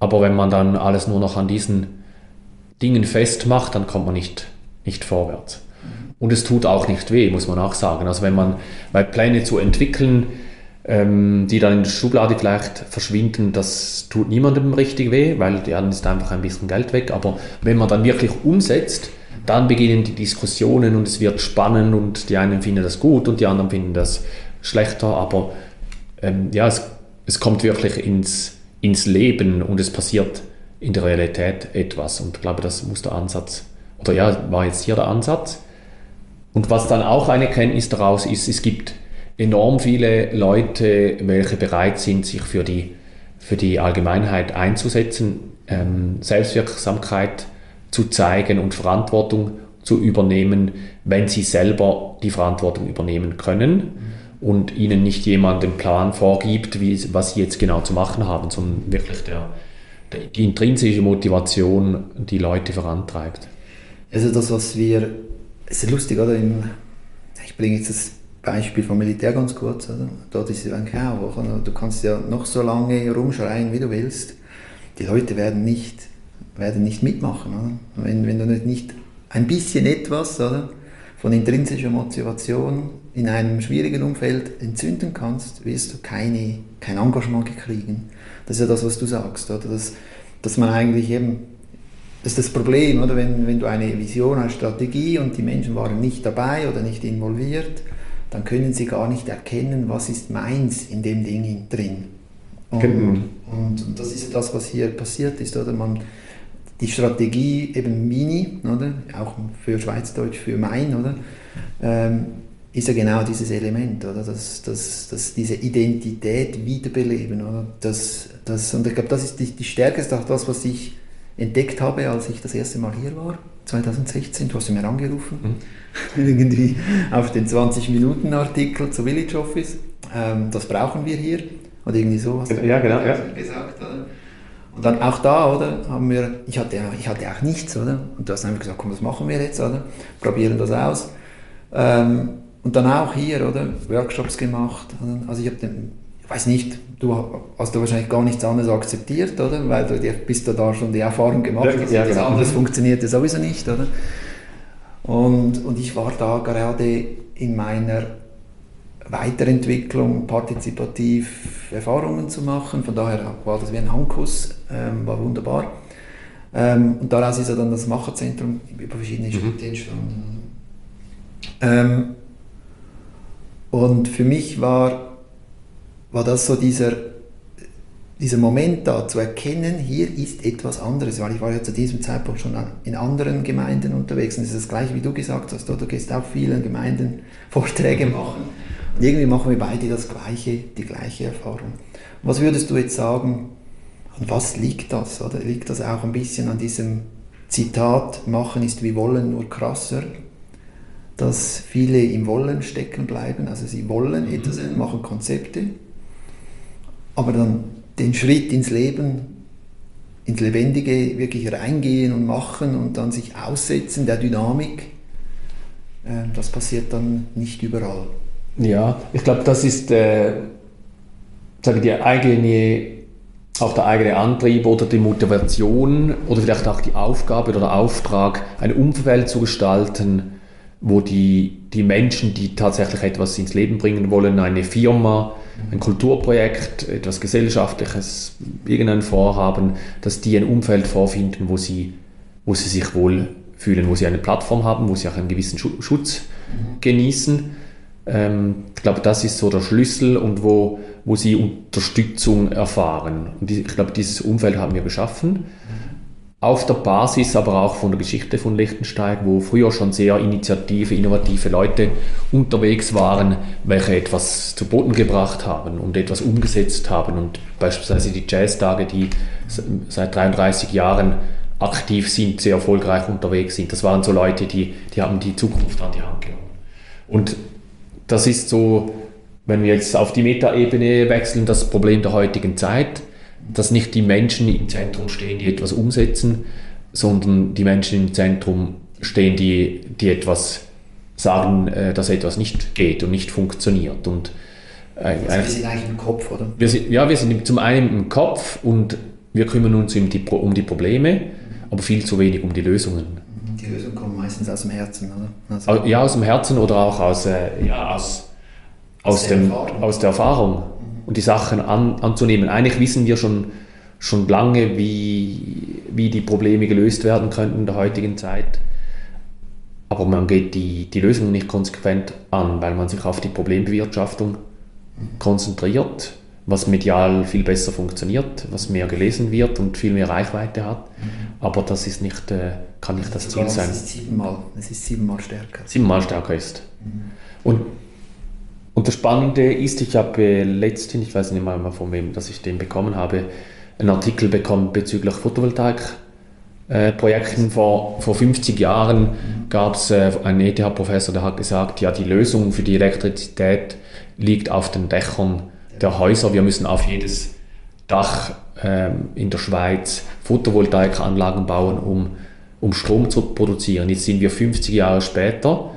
aber wenn man dann alles nur noch an diesen Dingen festmacht, dann kommt man nicht, nicht vorwärts. Und es tut auch nicht weh, muss man auch sagen. Also wenn man, weil Pläne zu entwickeln, ähm, die dann in der Schublade vielleicht verschwinden, das tut niemandem richtig weh, weil dann ist einfach ein bisschen Geld weg. Aber wenn man dann wirklich umsetzt, dann beginnen die Diskussionen und es wird spannend und die einen finden das gut und die anderen finden das schlechter. Aber ähm, ja, es, es kommt wirklich ins, ins Leben und es passiert in der Realität etwas. Und ich glaube, das muss der Ansatz, oder ja, war jetzt hier der Ansatz. Und was dann auch eine Kenntnis daraus ist, es gibt enorm viele Leute, welche bereit sind, sich für die, für die Allgemeinheit einzusetzen, ähm, Selbstwirksamkeit zu zeigen und Verantwortung zu übernehmen, wenn sie selber die Verantwortung übernehmen können und ihnen nicht jemand den Plan vorgibt, wie, was sie jetzt genau zu machen haben, sondern wirklich der, der, die intrinsische Motivation die Leute vorantreibt. Also das, was wir es ist lustig, oder? ich bringe jetzt das Beispiel vom Militär ganz kurz. Oder? Dort ist es eigentlich auch. Du kannst ja noch so lange rumschreien, wie du willst. Die Leute werden nicht, werden nicht mitmachen. Oder? Wenn, wenn du nicht ein bisschen etwas oder, von intrinsischer Motivation in einem schwierigen Umfeld entzünden kannst, wirst du keine, kein Engagement kriegen. Das ist ja das, was du sagst. Oder? Dass, dass man eigentlich eben das ist das Problem, oder? Wenn, wenn du eine Vision, eine Strategie und die Menschen waren nicht dabei oder nicht involviert, dann können sie gar nicht erkennen, was ist meins in dem Ding drin. Und, genau. und, und das ist das, was hier passiert ist, oder? Man, die Strategie eben Mini, oder? Auch für Schweizdeutsch, für mein, oder? Ähm, ist ja genau dieses Element, oder? Dass, dass, dass diese Identität wiederbeleben, oder? Das, das, und ich glaube, das ist die, die Stärke, ist auch das, was ich entdeckt habe, als ich das erste Mal hier war, 2016. Du hast mir angerufen, mhm. irgendwie auf den 20-Minuten-Artikel zu Village Office. Ähm, das brauchen wir hier. Oder irgendwie so hast ja, genau, ja. gesagt. Oder? Und dann auch da, oder, haben wir, ich hatte, ich hatte auch nichts, oder? Und du hast einfach gesagt, komm, das machen wir jetzt, oder? Probieren das aus. Ähm, und dann auch hier, oder? Workshops gemacht. Also ich habe den weiß nicht, du hast du wahrscheinlich gar nichts anderes akzeptiert, oder? Weil du bist du da schon die Erfahrung gemacht hast, ja, ja, das genau. anderes funktionierte sowieso nicht, oder? Und, und ich war da gerade in meiner Weiterentwicklung, partizipativ Erfahrungen zu machen. Von daher war das wie ein Handkuss, ähm, war wunderbar. Ähm, und daraus ist ja dann das Macherzentrum über verschiedene mhm. Schritte entstanden. Ähm, und für mich war war das so dieser, dieser Moment da, zu erkennen, hier ist etwas anderes, weil ich war ja zu diesem Zeitpunkt schon in anderen Gemeinden unterwegs und es ist das gleiche, wie du gesagt hast, du gehst auch vielen Gemeinden Vorträge machen und irgendwie machen wir beide das gleiche, die gleiche Erfahrung. Was würdest du jetzt sagen, an was liegt das? Oder liegt das auch ein bisschen an diesem Zitat, machen ist wie wollen, nur krasser? Dass viele im Wollen stecken bleiben, also sie wollen etwas, machen Konzepte, aber dann den Schritt ins Leben, ins Lebendige wirklich reingehen und machen und dann sich aussetzen der Dynamik, äh, das passiert dann nicht überall. Ja, ich glaube, das ist äh, sage die eigene, auch der eigene Antrieb oder die Motivation oder vielleicht auch die Aufgabe oder der Auftrag, ein Umfeld zu gestalten, wo die, die Menschen, die tatsächlich etwas ins Leben bringen wollen, eine Firma, ein Kulturprojekt, etwas Gesellschaftliches, irgendein Vorhaben, dass die ein Umfeld vorfinden, wo sie, wo sie sich wohl fühlen, wo sie eine Plattform haben, wo sie auch einen gewissen Schutz genießen. Ähm, ich glaube, das ist so der Schlüssel und wo, wo sie Unterstützung erfahren. Und ich glaube, dieses Umfeld haben wir geschaffen auf der Basis, aber auch von der Geschichte von Liechtenstein, wo früher schon sehr initiative, innovative Leute unterwegs waren, welche etwas zu Boden gebracht haben und etwas umgesetzt haben. Und beispielsweise die Jazztage, die seit 33 Jahren aktiv sind, sehr erfolgreich unterwegs sind. Das waren so Leute, die, die haben die Zukunft an die Hand genommen. Und das ist so, wenn wir jetzt auf die Metaebene wechseln, das Problem der heutigen Zeit dass nicht die Menschen im Zentrum stehen, die etwas umsetzen, sondern die Menschen im Zentrum stehen, die, die etwas sagen, äh, dass etwas nicht geht und nicht funktioniert. Und, äh, also wir sind eigentlich im Kopf, oder? Wir sind, ja, wir sind zum einen im Kopf und wir kümmern uns um die, um die Probleme, aber viel zu wenig um die Lösungen. Die Lösungen kommen meistens aus dem Herzen, oder? Also ja, aus dem Herzen oder auch aus, äh, ja, aus, aus, aus, dem, Erfahrung. aus der Erfahrung. Mhm. Und die Sachen an, anzunehmen. Eigentlich wissen wir schon, schon lange, wie, wie die Probleme gelöst werden könnten in der heutigen Zeit. Aber man geht die, die Lösung nicht konsequent an, weil man sich auf die Problembewirtschaftung konzentriert, was medial viel besser funktioniert, was mehr gelesen wird und viel mehr Reichweite hat. Aber das ist nicht, äh, kann nicht das Ziel sein. Es ist siebenmal, es ist siebenmal stärker. Siebenmal stärker ist. Und, und das Spannende ist, ich habe letztens, ich weiß nicht mal von wem, dass ich den bekommen habe, einen Artikel bekommen bezüglich Photovoltaik äh, Projekten vor, vor 50 Jahren gab es äh, einen ETH-Professor, der hat gesagt, ja, die Lösung für die Elektrizität liegt auf den Dächern der Häuser. Wir müssen auf jedes Dach ähm, in der Schweiz Photovoltaikanlagen bauen, um, um Strom zu produzieren. Jetzt sind wir 50 Jahre später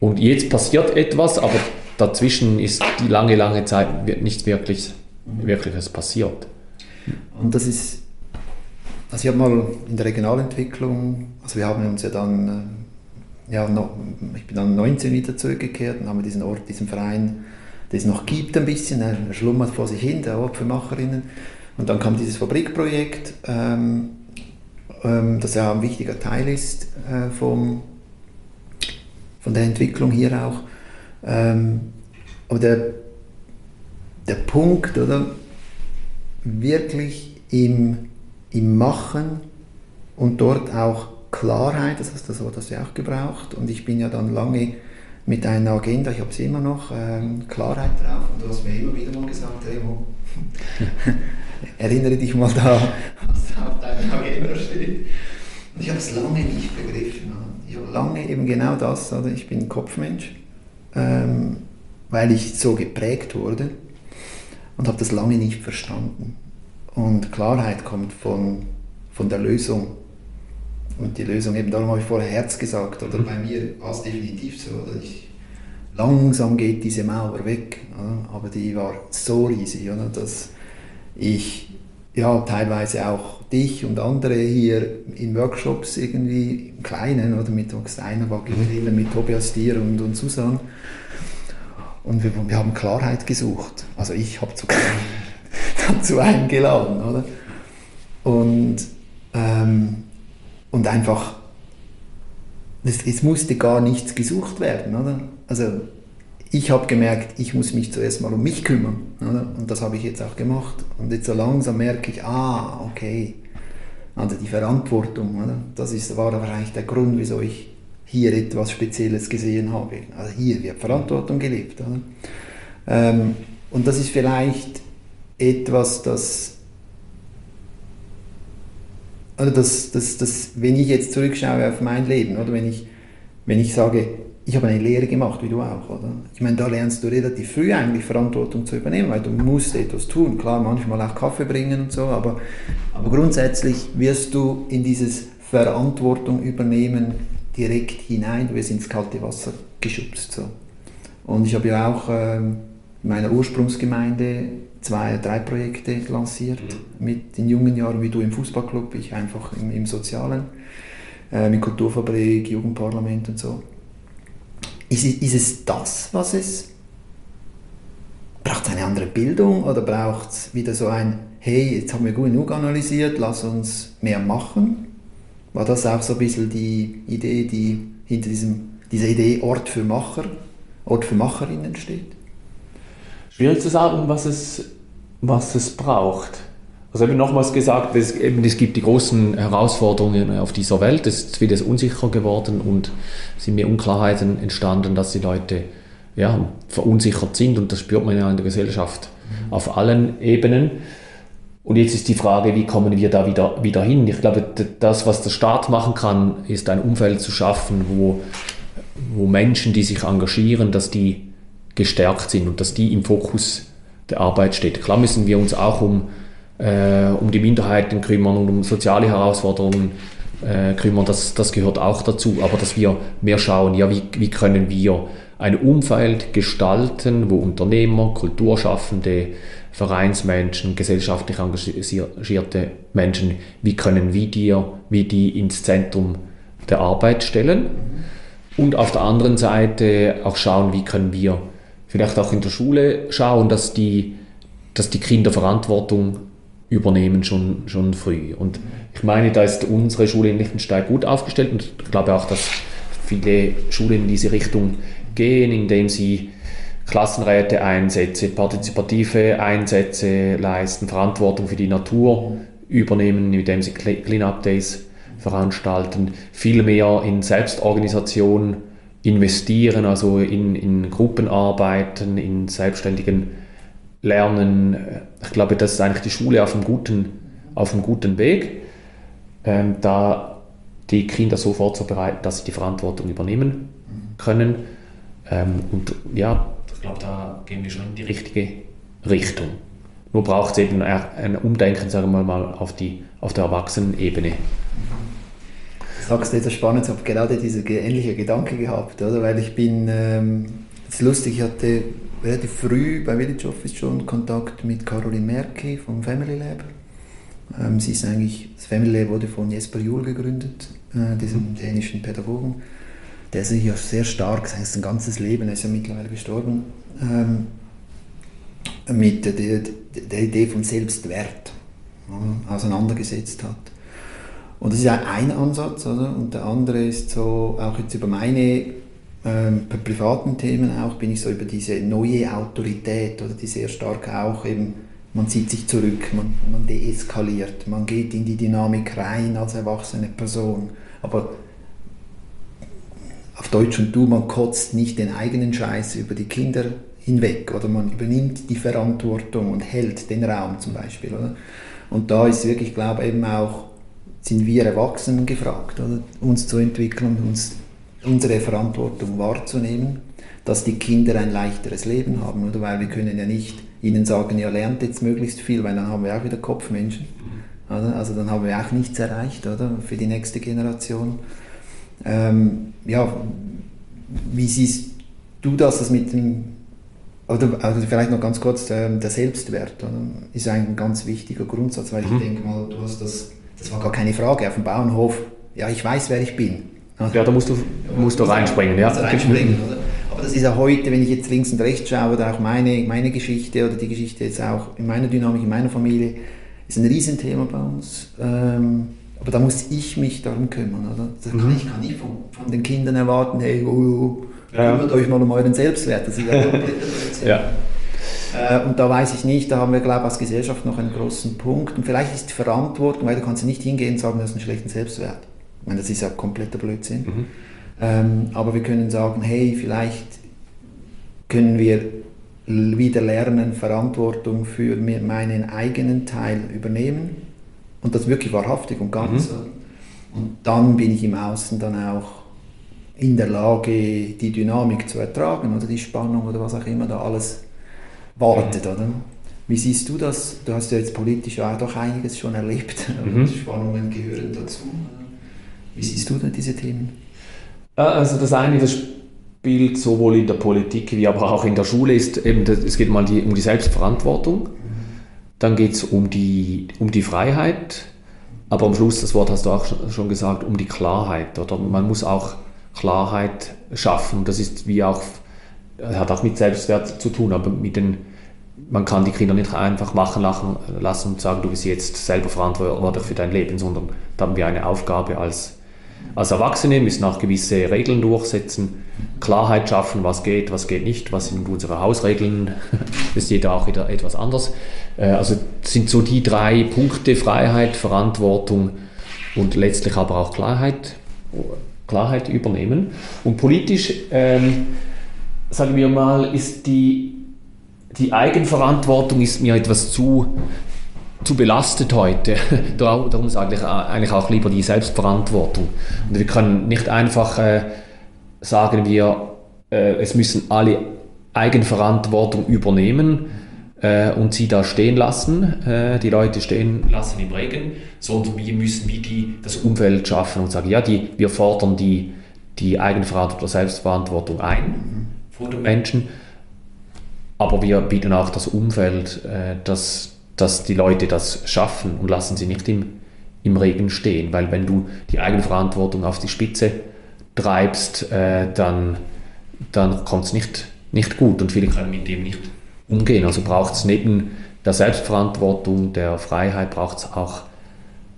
und jetzt passiert etwas, aber dazwischen ist die lange, lange Zeit nichts wirklich, Wirkliches passiert. Und das ist also ich habe mal in der Regionalentwicklung, also wir haben uns ja dann, äh, ja, noch, ich bin dann 19 wieder zurückgekehrt und haben diesen Ort, diesen Verein, es noch gibt ein bisschen, er schlummert vor sich hin, der Ort für Macherinnen. Und dann kam dieses Fabrikprojekt, ähm, ähm, das ja ein wichtiger Teil ist äh, vom, von der Entwicklung hier auch. Ähm, aber der, der Punkt, oder, wirklich im im Machen und dort auch Klarheit, das ist das Wort, das wir auch gebraucht. Und ich bin ja dann lange mit einer Agenda, ich habe sie immer noch, ähm, Klarheit drauf. Und du hast mir immer wieder mal gesagt, Remo, erinnere dich mal da, was auf deiner Agenda steht. Und ich habe es lange nicht begriffen. Ich habe lange eben genau das, oder? ich bin Kopfmensch, ähm, weil ich so geprägt wurde und habe das lange nicht verstanden. Und Klarheit kommt von, von der Lösung. Und die Lösung, eben darum habe ich vorher Herz gesagt, oder bei mir war es definitiv so. Oder ich, langsam geht diese Mauer weg, oder? aber die war so riesig, oder? dass ich ja, teilweise auch dich und andere hier in Workshops irgendwie im Kleinen oder mit Steiner mhm. mit Tobias Dier und, und Susan. Und wir, wir haben Klarheit gesucht. Also ich habe zu dazu eingeladen, oder? Und, ähm, und einfach, es, es, musste gar nichts gesucht werden, oder? Also ich habe gemerkt, ich muss mich zuerst mal um mich kümmern, oder? Und das habe ich jetzt auch gemacht. Und jetzt so langsam merke ich, ah, okay, also die Verantwortung, oder? Das ist, war wahrscheinlich der Grund, wieso ich hier etwas Spezielles gesehen habe. Also hier wird Verantwortung gelebt? Ähm, und das ist vielleicht etwas, das, oder das, das, das, wenn ich jetzt zurückschaue auf mein Leben, oder wenn ich, wenn ich sage, ich habe eine Lehre gemacht, wie du auch, oder? Ich meine, da lernst du relativ früh eigentlich Verantwortung zu übernehmen, weil du musst etwas tun. Klar, manchmal auch Kaffee bringen und so, aber, aber grundsätzlich wirst du in dieses Verantwortung übernehmen direkt hinein, du wirst ins kalte Wasser geschubst. So. Und ich habe ja auch ähm, in meiner Ursprungsgemeinde zwei, drei Projekte lanciert mhm. mit den jungen Jahren, wie du im Fußballclub, ich einfach im, im Sozialen, äh, mit Kulturfabrik, Jugendparlament und so. Ist, ist es das, was es braucht es eine andere Bildung oder braucht es wieder so ein, hey, jetzt haben wir gut genug analysiert, lass uns mehr machen? War das auch so ein bisschen die Idee, die hinter diesem, dieser Idee Ort für Macher, Ort für Macherinnen steht? Schwierig zu sagen, was es, was es braucht. Also eben nochmals gesagt, es, eben, es gibt die großen Herausforderungen auf dieser Welt, es ist vieles unsicher geworden und es sind mehr Unklarheiten entstanden, dass die Leute ja, verunsichert sind und das spürt man ja in der Gesellschaft mhm. auf allen Ebenen. Und jetzt ist die Frage, wie kommen wir da wieder, wieder hin? Ich glaube, das, was der Staat machen kann, ist ein Umfeld zu schaffen, wo, wo Menschen, die sich engagieren, dass die gestärkt sind und dass die im Fokus der Arbeit steht. Klar müssen wir uns auch um, äh, um die Minderheiten kümmern und um soziale Herausforderungen äh, kümmern, das, das gehört auch dazu. Aber dass wir mehr schauen, ja, wie, wie können wir ein Umfeld gestalten, wo Unternehmer, Kulturschaffende, Vereinsmenschen, gesellschaftlich engagierte Menschen, wie können wir die, wie die ins Zentrum der Arbeit stellen. Und auf der anderen Seite auch schauen, wie können wir vielleicht auch in der Schule schauen, dass die, dass die Kinder Verantwortung übernehmen schon, schon früh. Und ich meine, da ist unsere Schule in Liechtenstein gut aufgestellt und ich glaube auch, dass viele Schulen in diese Richtung gehen, indem sie Klassenräte einsetzen, partizipative Einsätze leisten, Verantwortung für die Natur übernehmen, indem sie Clean-up Days veranstalten, viel mehr in Selbstorganisation investieren, also in, in Gruppenarbeiten, in selbstständigen Lernen. Ich glaube, das ist eigentlich die Schule auf einem guten, auf einem guten Weg, ähm, da die Kinder so vorzubereiten, dass sie die Verantwortung übernehmen können. Ähm, und ja, ich glaube, da gehen wir schon in die richtige Richtung. Nur braucht es eben ein Umdenken, sagen wir mal, auf, die, auf der Erwachsenenebene. Du sagst etwas Spannendes, ich habe gerade diesen ähnlichen Gedanke gehabt, oder? weil ich bin, ähm, es ist lustig, ich hatte relativ früh bei Village Office schon Kontakt mit Caroline Merki vom Family Lab. Ähm, sie ist eigentlich, das Family Lab wurde von Jesper Juhl gegründet, äh, diesem dänischen Pädagogen der sich ja sehr stark, sein ganzes Leben, er ist ja mittlerweile gestorben, ähm, mit der, der, Idee von Selbstwert auseinandergesetzt hat. Und das ist ein Ansatz, oder? Und der andere ist so, auch jetzt über meine ähm, privaten Themen auch, bin ich so über diese neue Autorität, oder die sehr stark auch eben, man zieht sich zurück, man, man deeskaliert, man geht in die Dynamik rein als erwachsene Person. Aber auf Deutsch und du, man kotzt nicht den eigenen Scheiß über die Kinder hinweg oder man übernimmt die Verantwortung und hält den Raum zum Beispiel. Oder? Und da ist wirklich, glaube ich, eben auch, sind wir Erwachsenen gefragt, oder? uns zu entwickeln und uns unsere Verantwortung wahrzunehmen, dass die Kinder ein leichteres Leben haben, oder? Weil wir können ja nicht ihnen sagen, ja, lernt jetzt möglichst viel, weil dann haben wir auch wieder Kopfmenschen. Oder? Also dann haben wir auch nichts erreicht, oder? Für die nächste Generation. Ähm, ja, wie siehst du das, das mit dem, oder also vielleicht noch ganz kurz, ähm, der Selbstwert oder? ist ein ganz wichtiger Grundsatz, weil ich mhm. denke mal, du hast das, das war gar keine Frage auf dem Bauernhof, ja, ich weiß, wer ich bin. Ja, da musst du, musst du reinspringen, ja. reinspringen oder? Aber das ist ja heute, wenn ich jetzt links und rechts schaue, oder auch meine, meine Geschichte oder die Geschichte jetzt auch in meiner Dynamik, in meiner Familie, ist ein Riesenthema bei uns. Ähm, aber da muss ich mich darum kümmern. Oder? Das kann, mhm. Ich kann nicht von, von, den Kindern erwarten, hey, oh, oh, ja. kümmert euch mal um euren Selbstwert. Das ist ja ja. Äh, und da weiß ich nicht, da haben wir, glaube ich, als Gesellschaft noch einen großen Punkt. Und vielleicht ist die Verantwortung, weil du kannst nicht hingehen und sagen, du hast einen schlechten Selbstwert. Ich meine, das ist ja kompletter Blödsinn. Mhm. Ähm, aber wir können sagen, hey, vielleicht können wir wieder lernen, Verantwortung für meinen eigenen Teil übernehmen und das wirklich wahrhaftig und ganz. Mhm. Und dann bin ich im Außen dann auch in der Lage, die Dynamik zu ertragen oder die Spannung oder was auch immer da alles wartet. Oder? Wie siehst du das? Du hast ja jetzt politisch auch doch einiges schon erlebt mhm. Spannungen gehören dazu. Wie siehst du denn diese Themen? Also das eine, das spielt sowohl in der Politik wie aber auch in der Schule ist eben, es geht mal die, um die Selbstverantwortung. Dann geht es um die, um die Freiheit, aber am Schluss, das Wort hast du auch schon gesagt, um die Klarheit. Oder man muss auch Klarheit schaffen. Das ist wie auch, hat auch mit Selbstwert zu tun, aber mit den, man kann die Kinder nicht einfach machen lassen und sagen, du bist jetzt selber verantwortlich für dein Leben, sondern da haben wir eine Aufgabe als als Erwachsene müssen auch gewisse Regeln durchsetzen, Klarheit schaffen, was geht, was geht nicht, was sind unsere Hausregeln, das ist jeder auch wieder etwas anders. Äh, also sind so die drei Punkte, Freiheit, Verantwortung und letztlich aber auch Klarheit, Klarheit übernehmen. Und politisch, ähm, sagen wir mal, ist die, die Eigenverantwortung ist mir etwas zu zu belastet heute. Darum sage ich eigentlich auch lieber die Selbstverantwortung. Und wir können nicht einfach äh, sagen, wir, äh, es müssen alle Eigenverantwortung übernehmen. äh, und sie da stehen lassen, äh, die Leute stehen lassen im Regen, sondern wir müssen wie die das Umfeld schaffen und sagen, ja, die, wir fordern die, die Eigenverantwortung oder Selbstverantwortung ein von den Menschen, aber wir bieten auch das Umfeld, äh, dass, dass die Leute das schaffen und lassen sie nicht im, im Regen stehen, weil wenn du die Eigenverantwortung auf die Spitze treibst, äh, dann, dann kommt es nicht, nicht gut und viele können mit dem nicht umgehen. Also braucht es neben der Selbstverantwortung, der Freiheit, braucht es auch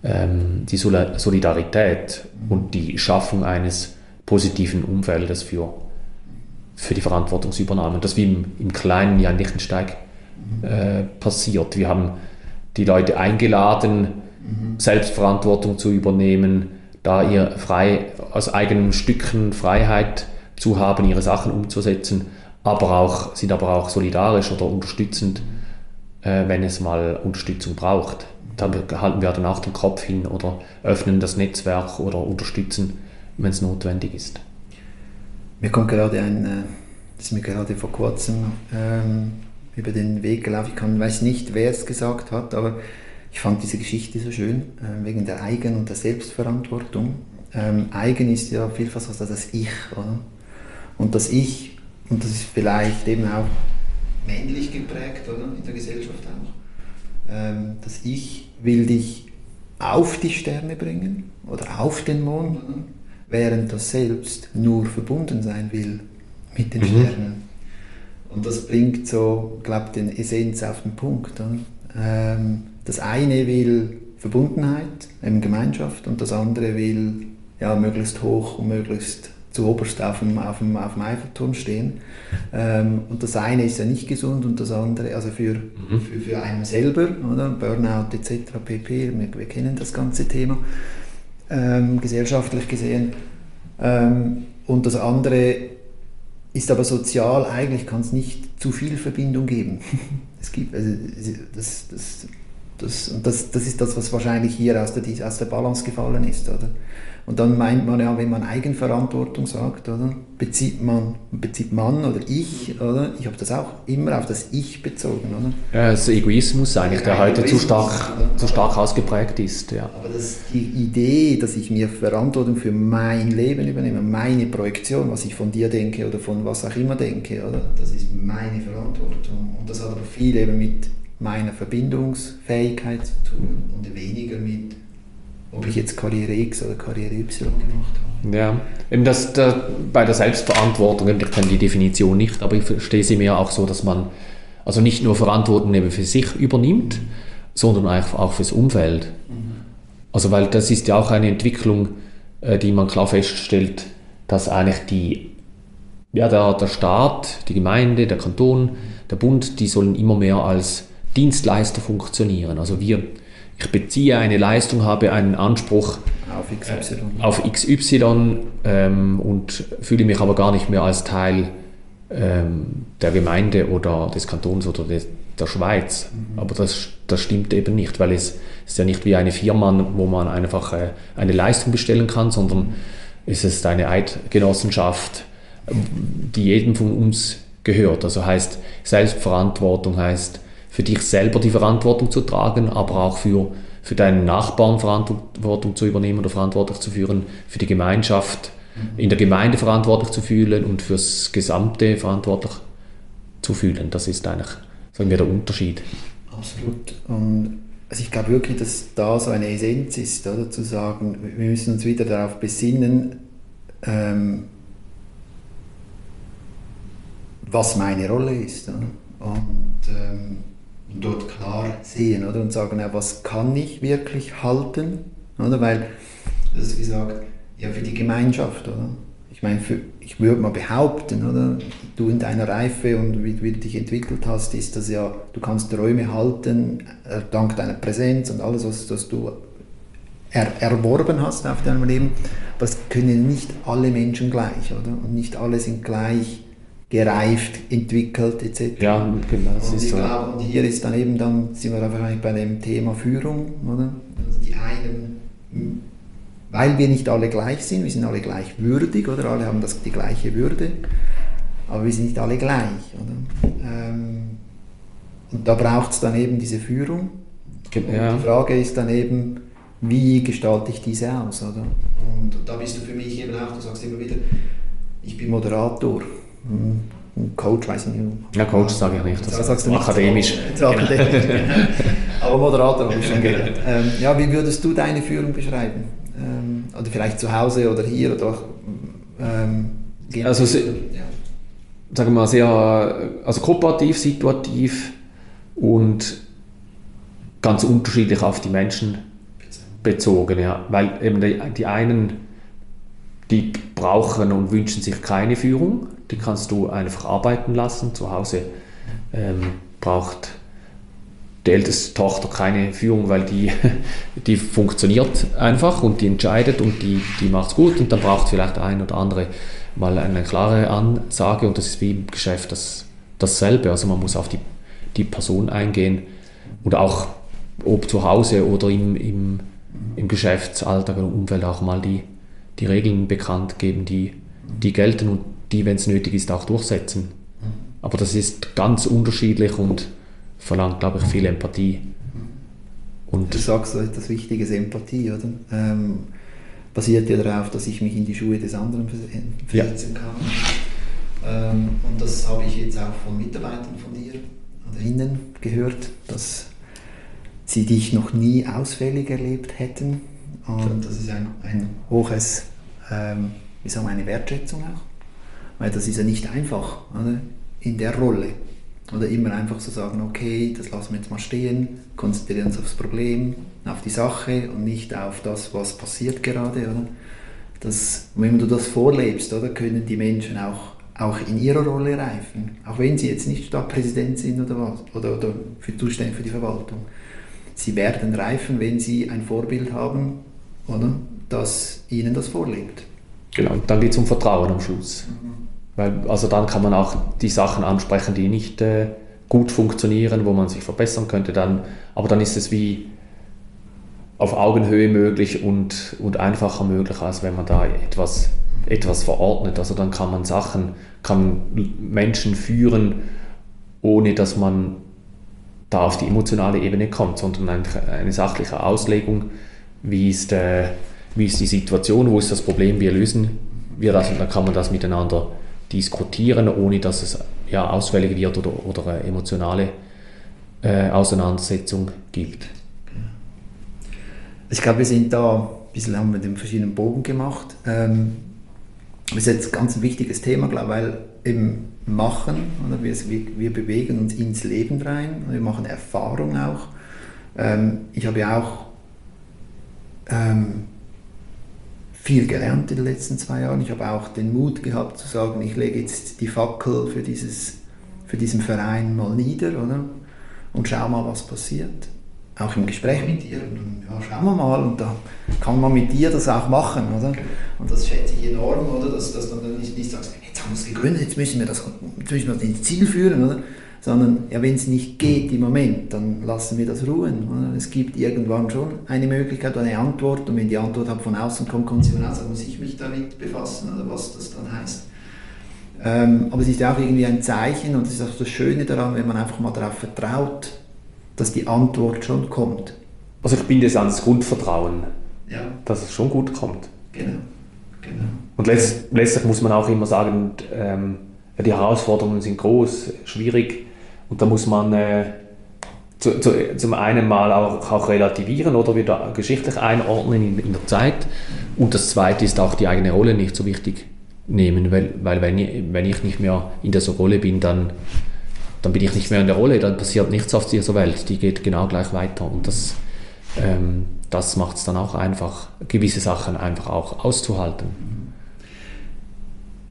ähm, die Solidarität und die Schaffung eines positiven Umfeldes für, für die Verantwortungsübernahme. Das wie im, im kleinen Jan Lichtensteig äh, passiert. Wir haben die Leute eingeladen, mhm. Selbstverantwortung zu übernehmen, da ihr frei aus eigenen Stücken Freiheit zu haben, ihre Sachen umzusetzen aber auch, sind aber auch solidarisch oder unterstützend, äh, wenn es mal Unterstützung braucht. Dann halten wir dann auch den Kopf hin oder öffnen das Netzwerk oder unterstützen, wenn es notwendig ist. Mir kommt gerade ein, äh, das ist mir gerade vor kurzem ähm, über den Weg gelaufen. Ich kann, weiß nicht, wer es gesagt hat, aber ich fand diese Geschichte so schön, äh, wegen der Eigen- und der Selbstverantwortung. Ähm, Eigen ist ja vielfach so das Ich, oder? Und das Ich und das ist vielleicht eben auch männlich geprägt, oder? In der Gesellschaft auch. Ähm, das Ich will dich auf die Sterne bringen oder auf den Mond, oder? Während das Selbst nur verbunden sein will mit den mhm. Sternen. Und das bringt so, glaube den Essenz auf den Punkt. Ähm, das eine will Verbundenheit, eben Gemeinschaft, und das andere will ja, möglichst hoch und möglichst zu oberst auf dem, auf dem, auf dem Eiffelturm stehen. Ähm, und das eine ist ja nicht gesund und das andere, also für, mhm. für, für einen selber, oder? Burnout etc. pp. Wir, wir kennen das ganze Thema, ähm, gesellschaftlich gesehen. Ähm, und das andere ist aber sozial, eigentlich kann es nicht zu viel Verbindung geben. es gibt, also, das, das, das, und das, das ist das, was wahrscheinlich hier aus der, aus der Balance gefallen ist. Oder? Und dann meint man ja, wenn man Eigenverantwortung sagt, oder, bezieht man, bezieht man oder ich, oder, ich habe das auch immer auf das Ich bezogen, oder? Ja, das Egoismus eigentlich, der heute Egoismus, zu stark, zu stark ausgeprägt ist, ja. Aber das, die Idee, dass ich mir Verantwortung für mein Leben übernehme, meine Projektion, was ich von dir denke oder von was auch immer denke, oder, das ist meine Verantwortung. Und das hat aber viel eben mit meiner Verbindungsfähigkeit zu tun und weniger mit ob ich jetzt Karriere X oder Karriere Y gemacht habe. Ja, eben das, da, bei der Selbstverantwortung, ich kenne die Definition nicht, aber ich verstehe sie mehr auch so, dass man also nicht nur Verantwortung eben für sich übernimmt, sondern auch, auch fürs Umfeld. Mhm. Also weil das ist ja auch eine Entwicklung, äh, die man klar feststellt, dass eigentlich die, ja, der, der Staat, die Gemeinde, der Kanton, der Bund, die sollen immer mehr als Dienstleister funktionieren. Also wir ich beziehe eine Leistung, habe einen Anspruch auf XY, äh, auf XY ähm, und fühle mich aber gar nicht mehr als Teil ähm, der Gemeinde oder des Kantons oder des, der Schweiz. Mhm. Aber das, das stimmt eben nicht, weil es ist ja nicht wie eine Firma, wo man einfach äh, eine Leistung bestellen kann, sondern es ist eine Eidgenossenschaft, die jedem von uns gehört. Also heißt Selbstverantwortung heißt für dich selber die Verantwortung zu tragen, aber auch für, für deinen Nachbarn Verantwortung zu übernehmen oder verantwortlich zu führen, für die Gemeinschaft, in der Gemeinde verantwortlich zu fühlen und fürs Gesamte verantwortlich zu fühlen. Das ist eigentlich, sagen wir, der Unterschied. Absolut. Und also ich glaube wirklich, dass da so eine Essenz ist, oder? zu sagen, wir müssen uns wieder darauf besinnen, ähm, was meine Rolle ist. Oder? Und ähm, dort klar sehen oder? und sagen, ja, was kann ich wirklich halten? Oder? Weil, das ist gesagt, ja, für die Gemeinschaft. Oder? Ich meine, für, ich würde mal behaupten, oder? du in deiner Reife und wie, wie, du dich entwickelt hast, ist das ja, du kannst Räume halten, äh, dank deiner Präsenz und alles, was, was du er, erworben hast auf deinem Leben. Es können nicht alle Menschen gleich, oder? Und nicht alle sind gleich gereift, entwickelt etc. Ja, genau. Und, ist so. glaube, und hier ist dann eben, dann sind wir einfach bei dem Thema Führung, oder? Also die einen, weil wir nicht alle gleich sind, wir sind alle gleich würdig, oder? Alle haben das, die gleiche Würde, aber wir sind nicht alle gleich, oder? Ähm, Und da braucht es dann eben diese Führung. Ja. Und die Frage ist dann eben, wie gestalte ich diese aus, oder? Und da bist du für mich eben auch, du sagst immer wieder, ich bin Moderator. Coach, weiß ich nicht. Ja, Coach sage ich nicht. Das sagst du nicht. akademisch. So, akademisch. Aber Moderator habe ich schon gehört. Ähm, ja, wie würdest du deine Führung beschreiben? Ähm, oder vielleicht zu Hause oder hier oder ähm, also, se, ja. sagen wir mal sehr, also kooperativ, situativ und ganz unterschiedlich auf die Menschen bezogen, ja. Weil eben die, die einen, die brauchen und wünschen sich keine Führung, die kannst du einfach arbeiten lassen. Zu Hause ähm, braucht die älteste Tochter keine Führung, weil die, die funktioniert einfach und die entscheidet und die, die macht es gut und dann braucht vielleicht ein oder andere mal eine klare Ansage und das ist wie im Geschäft das, dasselbe. Also man muss auf die, die Person eingehen und auch ob zu Hause oder im, im, im Geschäftsalltag oder Umfeld auch mal die, die Regeln bekannt geben, die, die gelten und die, wenn es nötig ist, auch durchsetzen. Aber das ist ganz unterschiedlich und verlangt, glaube ich, viel Empathie. Und du sagst so etwas Wichtiges, Empathie, oder? Ähm, basiert ja darauf, dass ich mich in die Schuhe des anderen versetzen ja. kann. Ähm, und das habe ich jetzt auch von Mitarbeitern von dir oder Ihnen gehört, dass sie dich noch nie ausfällig erlebt hätten. Und das ist ein, ein hohes, ähm, wie sagen wir, eine Wertschätzung auch. Weil das ist ja nicht einfach oder? in der Rolle. Oder immer einfach so sagen, okay, das lassen wir jetzt mal stehen, konzentrieren uns aufs Problem, auf die Sache und nicht auf das, was passiert gerade. Oder? Das, wenn du das vorlebst, oder, können die Menschen auch, auch in ihrer Rolle reifen. Auch wenn sie jetzt nicht Stadtpräsident sind oder was, oder, oder für zuständig für die Verwaltung. Sie werden reifen, wenn sie ein Vorbild haben, oder, das ihnen das vorlebt. Genau, und dann geht es um Vertrauen am Schluss. Mhm. Weil, also dann kann man auch die Sachen ansprechen, die nicht äh, gut funktionieren, wo man sich verbessern könnte. Dann, aber dann ist es wie auf Augenhöhe möglich und, und einfacher möglich, als wenn man da etwas, etwas verordnet. Also dann kann man Sachen, kann Menschen führen, ohne dass man da auf die emotionale Ebene kommt, sondern eine, eine sachliche Auslegung, wie ist, äh, wie ist die Situation, wo ist das Problem, wie lösen wir das und dann kann man das miteinander diskutieren, ohne dass es ja, ausfällig wird oder, oder eine emotionale äh, Auseinandersetzung gibt. Ich glaube, wir sind da ein bisschen haben wir den verschiedenen Bogen gemacht. Ähm, das ist jetzt ganz ein wichtiges Thema, glaube weil im Machen, oder wir, wir bewegen uns ins Leben rein, wir machen Erfahrung auch. Ähm, ich habe ja auch ähm, viel gelernt in den letzten zwei Jahren. Ich habe auch den Mut gehabt zu sagen, ich lege jetzt die Fackel für, dieses, für diesen Verein mal nieder oder? und schau mal, was passiert. Auch im Gespräch mit dir. Und, ja, schauen wir mal und da kann man mit dir das auch machen. Oder? Und das schätze ich enorm, oder? dass, dass du dann nicht, nicht sagst, jetzt haben wir es gegründet, jetzt müssen wir das, müssen wir das ins Ziel führen. Oder? Sondern ja, wenn es nicht geht im Moment, dann lassen wir das ruhen. Es gibt irgendwann schon eine Möglichkeit oder eine Antwort und wenn die Antwort halt von außen kommt, kommt sie von außen, dann muss ich mich damit befassen oder was das dann heißt. Ähm, aber es ist auch irgendwie ein Zeichen und das ist auch das Schöne daran, wenn man einfach mal darauf vertraut, dass die Antwort schon kommt. Also ich binde es an das Grundvertrauen, ja. dass es schon gut kommt. Genau. genau. Und letztlich muss man auch immer sagen, ähm, die Herausforderungen sind groß, schwierig. Und da muss man äh, zu, zu, zum einen mal auch, auch, relativieren oder wieder geschichtlich einordnen in, in, der Zeit. Und das zweite ist auch die eigene Rolle nicht so wichtig nehmen, weil, weil wenn, ich, wenn ich nicht mehr in dieser Rolle bin, dann, dann bin ich nicht mehr in der Rolle, dann passiert nichts auf dieser Welt, die geht genau gleich weiter. Und das, ähm, das macht es dann auch einfach, gewisse Sachen einfach auch auszuhalten.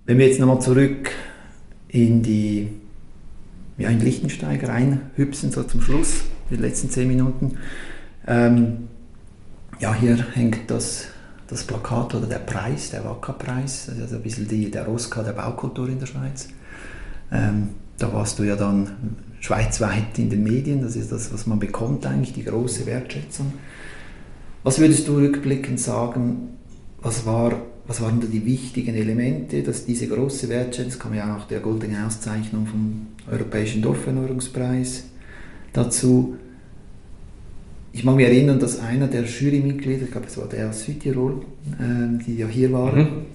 Wenn wir jetzt nochmal zurück in die ja, in Lichtensteig reinhüpsen, so zum Schluss, die letzten zehn Minuten. Ähm, ja, hier hängt das, das Plakat oder der Preis, der WACA-Preis, also ein bisschen die, der Oscar der Baukultur in der Schweiz. Ähm, da warst du ja dann schweizweit in den Medien, das ist das, was man bekommt eigentlich, die große Wertschätzung. Was würdest du rückblickend sagen, was war was waren da die wichtigen Elemente, dass diese große Wertschätzung, kam ja auch der goldene Auszeichnung vom Europäischen Dorferneuerungspreis, dazu. Ich mag mich erinnern, dass einer der Jurymitglieder, ich glaube es war der aus Südtirol, äh, die ja hier waren, mhm.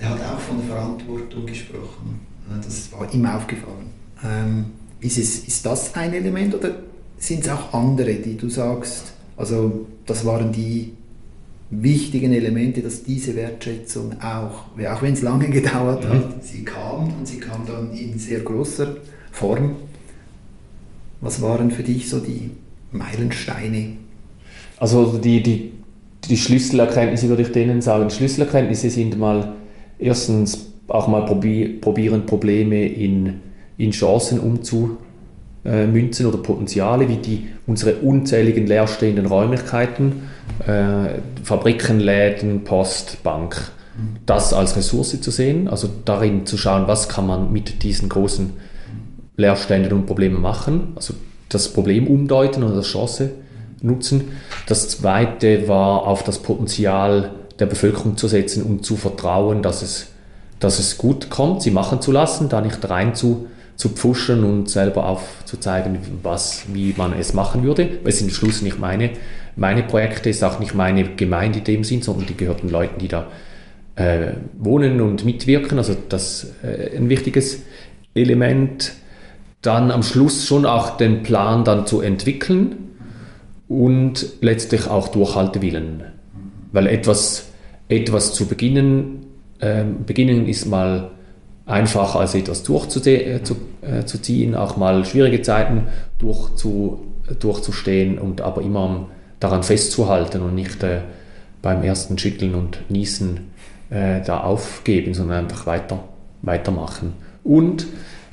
der hat auch von Verantwortung gesprochen. Das war ihm aufgefallen. Ähm, ist, es, ist das ein Element oder sind es auch andere, die du sagst, also das waren die wichtigen Elemente, dass diese Wertschätzung auch, auch wenn es lange gedauert mhm. hat, sie kam und sie kam dann in sehr großer Form. Was waren für dich so die Meilensteine? Also die, die, die Schlüsselerkenntnisse würde ich denen sagen. Schlüsselerkenntnisse sind mal erstens auch mal probieren, Probleme in, in Chancen umzumünzen oder Potenziale, wie die, unsere unzähligen leerstehenden Räumlichkeiten, äh, Fabriken, Läden, Post, Bank, das als Ressource zu sehen, also darin zu schauen, was kann man mit diesen großen Leerständen und Problemen machen, also das Problem umdeuten oder das Chance nutzen. Das zweite war auf das Potenzial der Bevölkerung zu setzen und zu vertrauen, dass es dass es gut kommt, sie machen zu lassen, da nicht rein zu, zu pfuschen und selber aufzuzeigen, was, wie man es machen würde. Es sind am Schluss nicht meine, meine Projekte, es ist auch nicht meine Gemeinde in dem Sinn, sondern die gehört den Leuten, die da äh, wohnen und mitwirken. Also das äh, ein wichtiges Element. Dann am Schluss schon auch den Plan dann zu entwickeln und letztlich auch Durchhaltewillen. Weil etwas, etwas zu beginnen ähm, beginnen ist mal einfacher als etwas durchzuziehen, äh, äh, auch mal schwierige Zeiten durchzu, durchzustehen und aber immer daran festzuhalten und nicht äh, beim ersten Schütteln und Niesen äh, da aufgeben, sondern einfach weiter, weitermachen. Und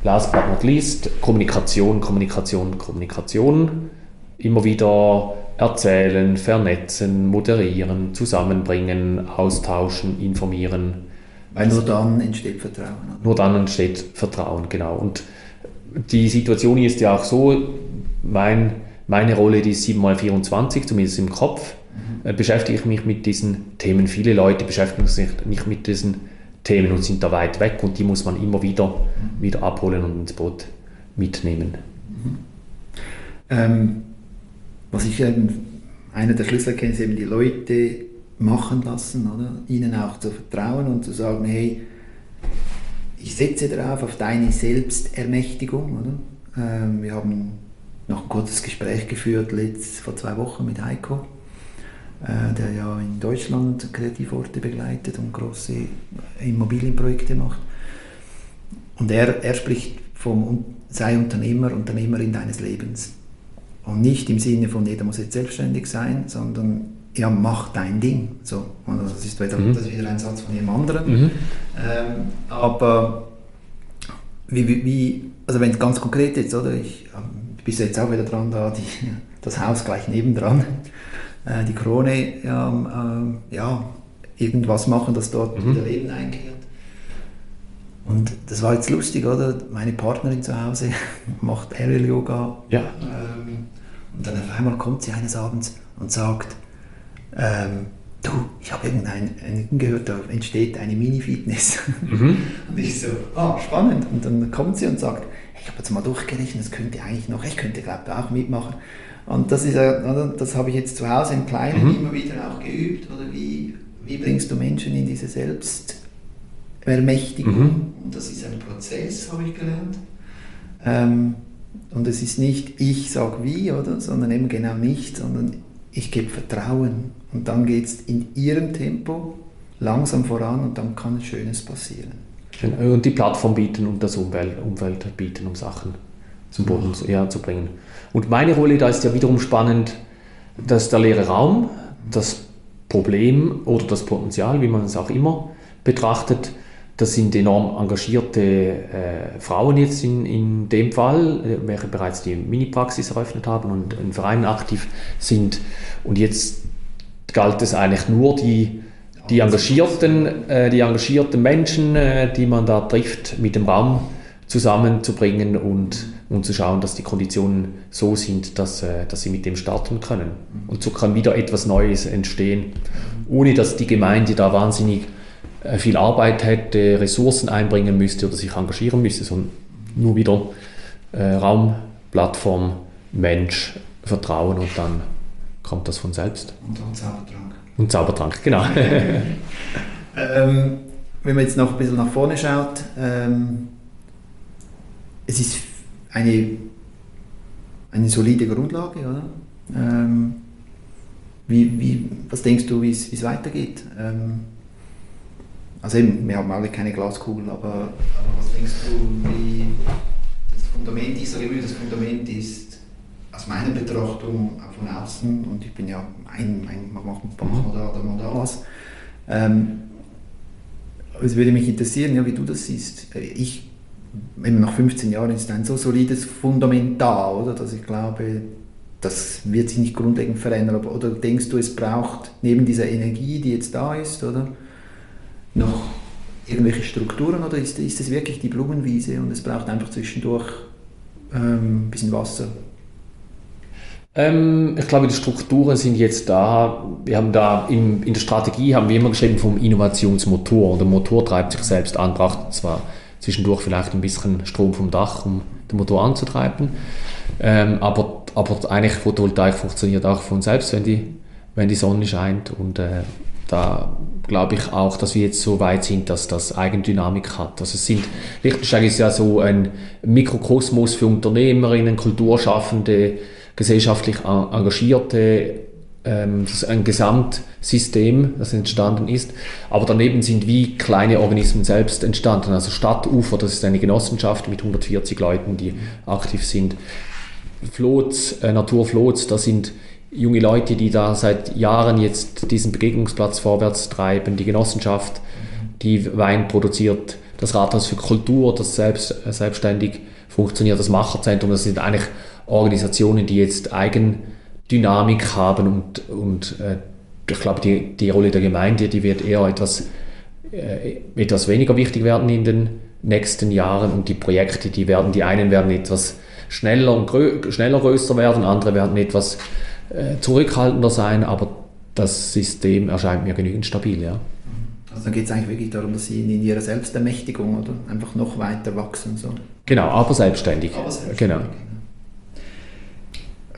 last but not least, Kommunikation, Kommunikation, Kommunikation. Immer wieder erzählen, vernetzen, moderieren, zusammenbringen, austauschen, informieren weil nur dann entsteht Vertrauen. Nur dann entsteht Vertrauen, genau. Und die Situation ist ja auch so, mein, meine Rolle, die ist 7x24, zumindest im Kopf, mhm. äh, beschäftige ich mich mit diesen Themen. Viele Leute beschäftigen sich nicht mit diesen Themen und sind da weit weg und die muss man immer wieder, mhm. wieder abholen und ins Boot mitnehmen. Mhm. Ähm, was ich ähm, einer der Schlüsselerkenntnisse eben die Leute machen lassen, oder? ihnen auch zu vertrauen und zu sagen, hey, ich setze darauf, auf deine Selbstermächtigung. Oder? Ähm, wir haben noch ein kurzes Gespräch geführt, letzt, vor zwei Wochen mit Heiko, äh, der ja in Deutschland Kreativorte begleitet und große Immobilienprojekte macht. Und er, er spricht vom sei Unternehmer, Unternehmerin deines Lebens. Und nicht im Sinne von jeder muss jetzt selbstständig sein, sondern ja, mach dein Ding. So. Und das, ist wieder, mhm. das ist wieder ein Satz von jedem anderen. Mhm. Ähm, aber wie, wie, also wenn es ganz konkret ist, oder? Ich ähm, bist jetzt auch wieder dran, da die, das Haus gleich nebendran, äh, die Krone, ja, äh, ja, irgendwas machen, dass dort mhm. wieder Leben einkehrt. Und das war jetzt lustig, oder? Meine Partnerin zu Hause macht Aerial Yoga. Ja. Ähm, und dann auf einmal kommt sie eines Abends und sagt, ähm, du, ich habe irgendeinen gehört, da entsteht eine Mini-Fitness. Mhm. Und ich so, ah, spannend. Und dann kommt sie und sagt, ich habe jetzt mal durchgerechnet, das könnte eigentlich noch, ich könnte glaube ich auch mitmachen. Und das, ist, das habe ich jetzt zu Hause im Kleinen mhm. immer wieder auch geübt. Oder wie, wie bringst du Menschen in diese Selbstermächtigung? Mhm. Und das ist ein Prozess, habe ich gelernt. Ähm, und es ist nicht, ich sage wie, oder, sondern eben genau nicht, sondern ich gebe Vertrauen und dann geht es in ihrem Tempo langsam voran und dann kann Schönes passieren. Und die Plattform bieten und das Umwelt, Umfeld bieten, um Sachen zum Boden ja, zu bringen. Und meine Rolle da ist ja wiederum spannend, dass der leere Raum, das Problem oder das Potenzial, wie man es auch immer betrachtet, das sind enorm engagierte äh, Frauen jetzt in, in dem Fall, äh, welche bereits die Mini-Praxis eröffnet haben und in Vereinen aktiv sind. Und jetzt galt es eigentlich nur, die, die, engagierten, äh, die engagierten Menschen, äh, die man da trifft, mit dem Raum zusammenzubringen und, und zu schauen, dass die Konditionen so sind, dass, äh, dass sie mit dem starten können. Und so kann wieder etwas Neues entstehen, ohne dass die Gemeinde da wahnsinnig äh, viel Arbeit hätte, Ressourcen einbringen müsste oder sich engagieren müsste, sondern nur wieder äh, Raum, Plattform, Mensch vertrauen und dann kommt das von selbst. Und dann Zaubertrank. Und Zaubertrank, genau. ähm, wenn man jetzt noch ein bisschen nach vorne schaut, ähm, es ist eine, eine solide Grundlage, oder? Ähm, wie, wie, was denkst du, wie es weitergeht? Ähm, also eben, wir haben alle keine Glaskugel, aber, aber was denkst du, wie das Fundament dieser Revue, das Fundament ist aus meiner Betrachtung von außen, und ich bin ja ein, ein man macht oder, oder Modalas, ähm, es würde mich interessieren, ja, wie du das siehst. Ich, nach 15 Jahren ist ein so solides Fundament da, oder, dass ich glaube, das wird sich nicht grundlegend verändern. Oder denkst du, es braucht neben dieser Energie, die jetzt da ist, oder, noch irgendwelche Strukturen, oder ist, ist es wirklich die Blumenwiese und es braucht einfach zwischendurch ähm, ein bisschen Wasser? Ähm, ich glaube, die Strukturen sind jetzt da. Wir haben da in, in der Strategie haben wir immer geschrieben vom Innovationsmotor. Der Motor treibt sich selbst an, braucht zwar zwischendurch vielleicht ein bisschen Strom vom Dach, um den Motor anzutreiben. Ähm, aber, aber eigentlich Photovoltaik funktioniert auch von selbst, wenn die, wenn die Sonne scheint. Und äh, da glaube ich auch, dass wir jetzt so weit sind, dass das Eigendynamik hat. Also es sind, Liechtenstein ist ja so ein Mikrokosmos für Unternehmerinnen, Kulturschaffende, gesellschaftlich engagierte, ähm, ein Gesamtsystem, das entstanden ist. Aber daneben sind wie kleine Organismen selbst entstanden. Also Stadtufer, das ist eine Genossenschaft mit 140 Leuten, die aktiv sind. Flots, äh, Naturflots, das sind junge Leute, die da seit Jahren jetzt diesen Begegnungsplatz vorwärts treiben. Die Genossenschaft, die Wein produziert. Das Rathaus für Kultur, das selbst, äh, selbstständig funktioniert. Das Macherzentrum, das sind eigentlich Organisationen, die jetzt Eigendynamik haben und, und äh, ich glaube, die, die Rolle der Gemeinde, die wird eher etwas, äh, etwas weniger wichtig werden in den nächsten Jahren und die Projekte, die werden, die einen werden etwas schneller und grö schneller größer werden, andere werden etwas äh, zurückhaltender sein, aber das System erscheint mir genügend stabil, ja. Also dann geht es eigentlich wirklich darum, dass sie in ihrer Selbstermächtigung oder einfach noch weiter wachsen. So. Genau, aber selbstständig. Aber selbstständig. Genau.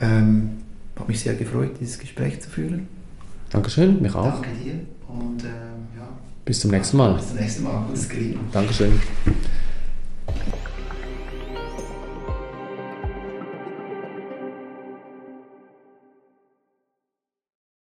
Ähm, habe mich sehr gefreut, dieses Gespräch zu führen. Dankeschön, mich auch. Danke dir und ähm, ja. Bis zum nächsten Mal. Bis zum nächsten Mal. Gutes Gelingen. Dankeschön.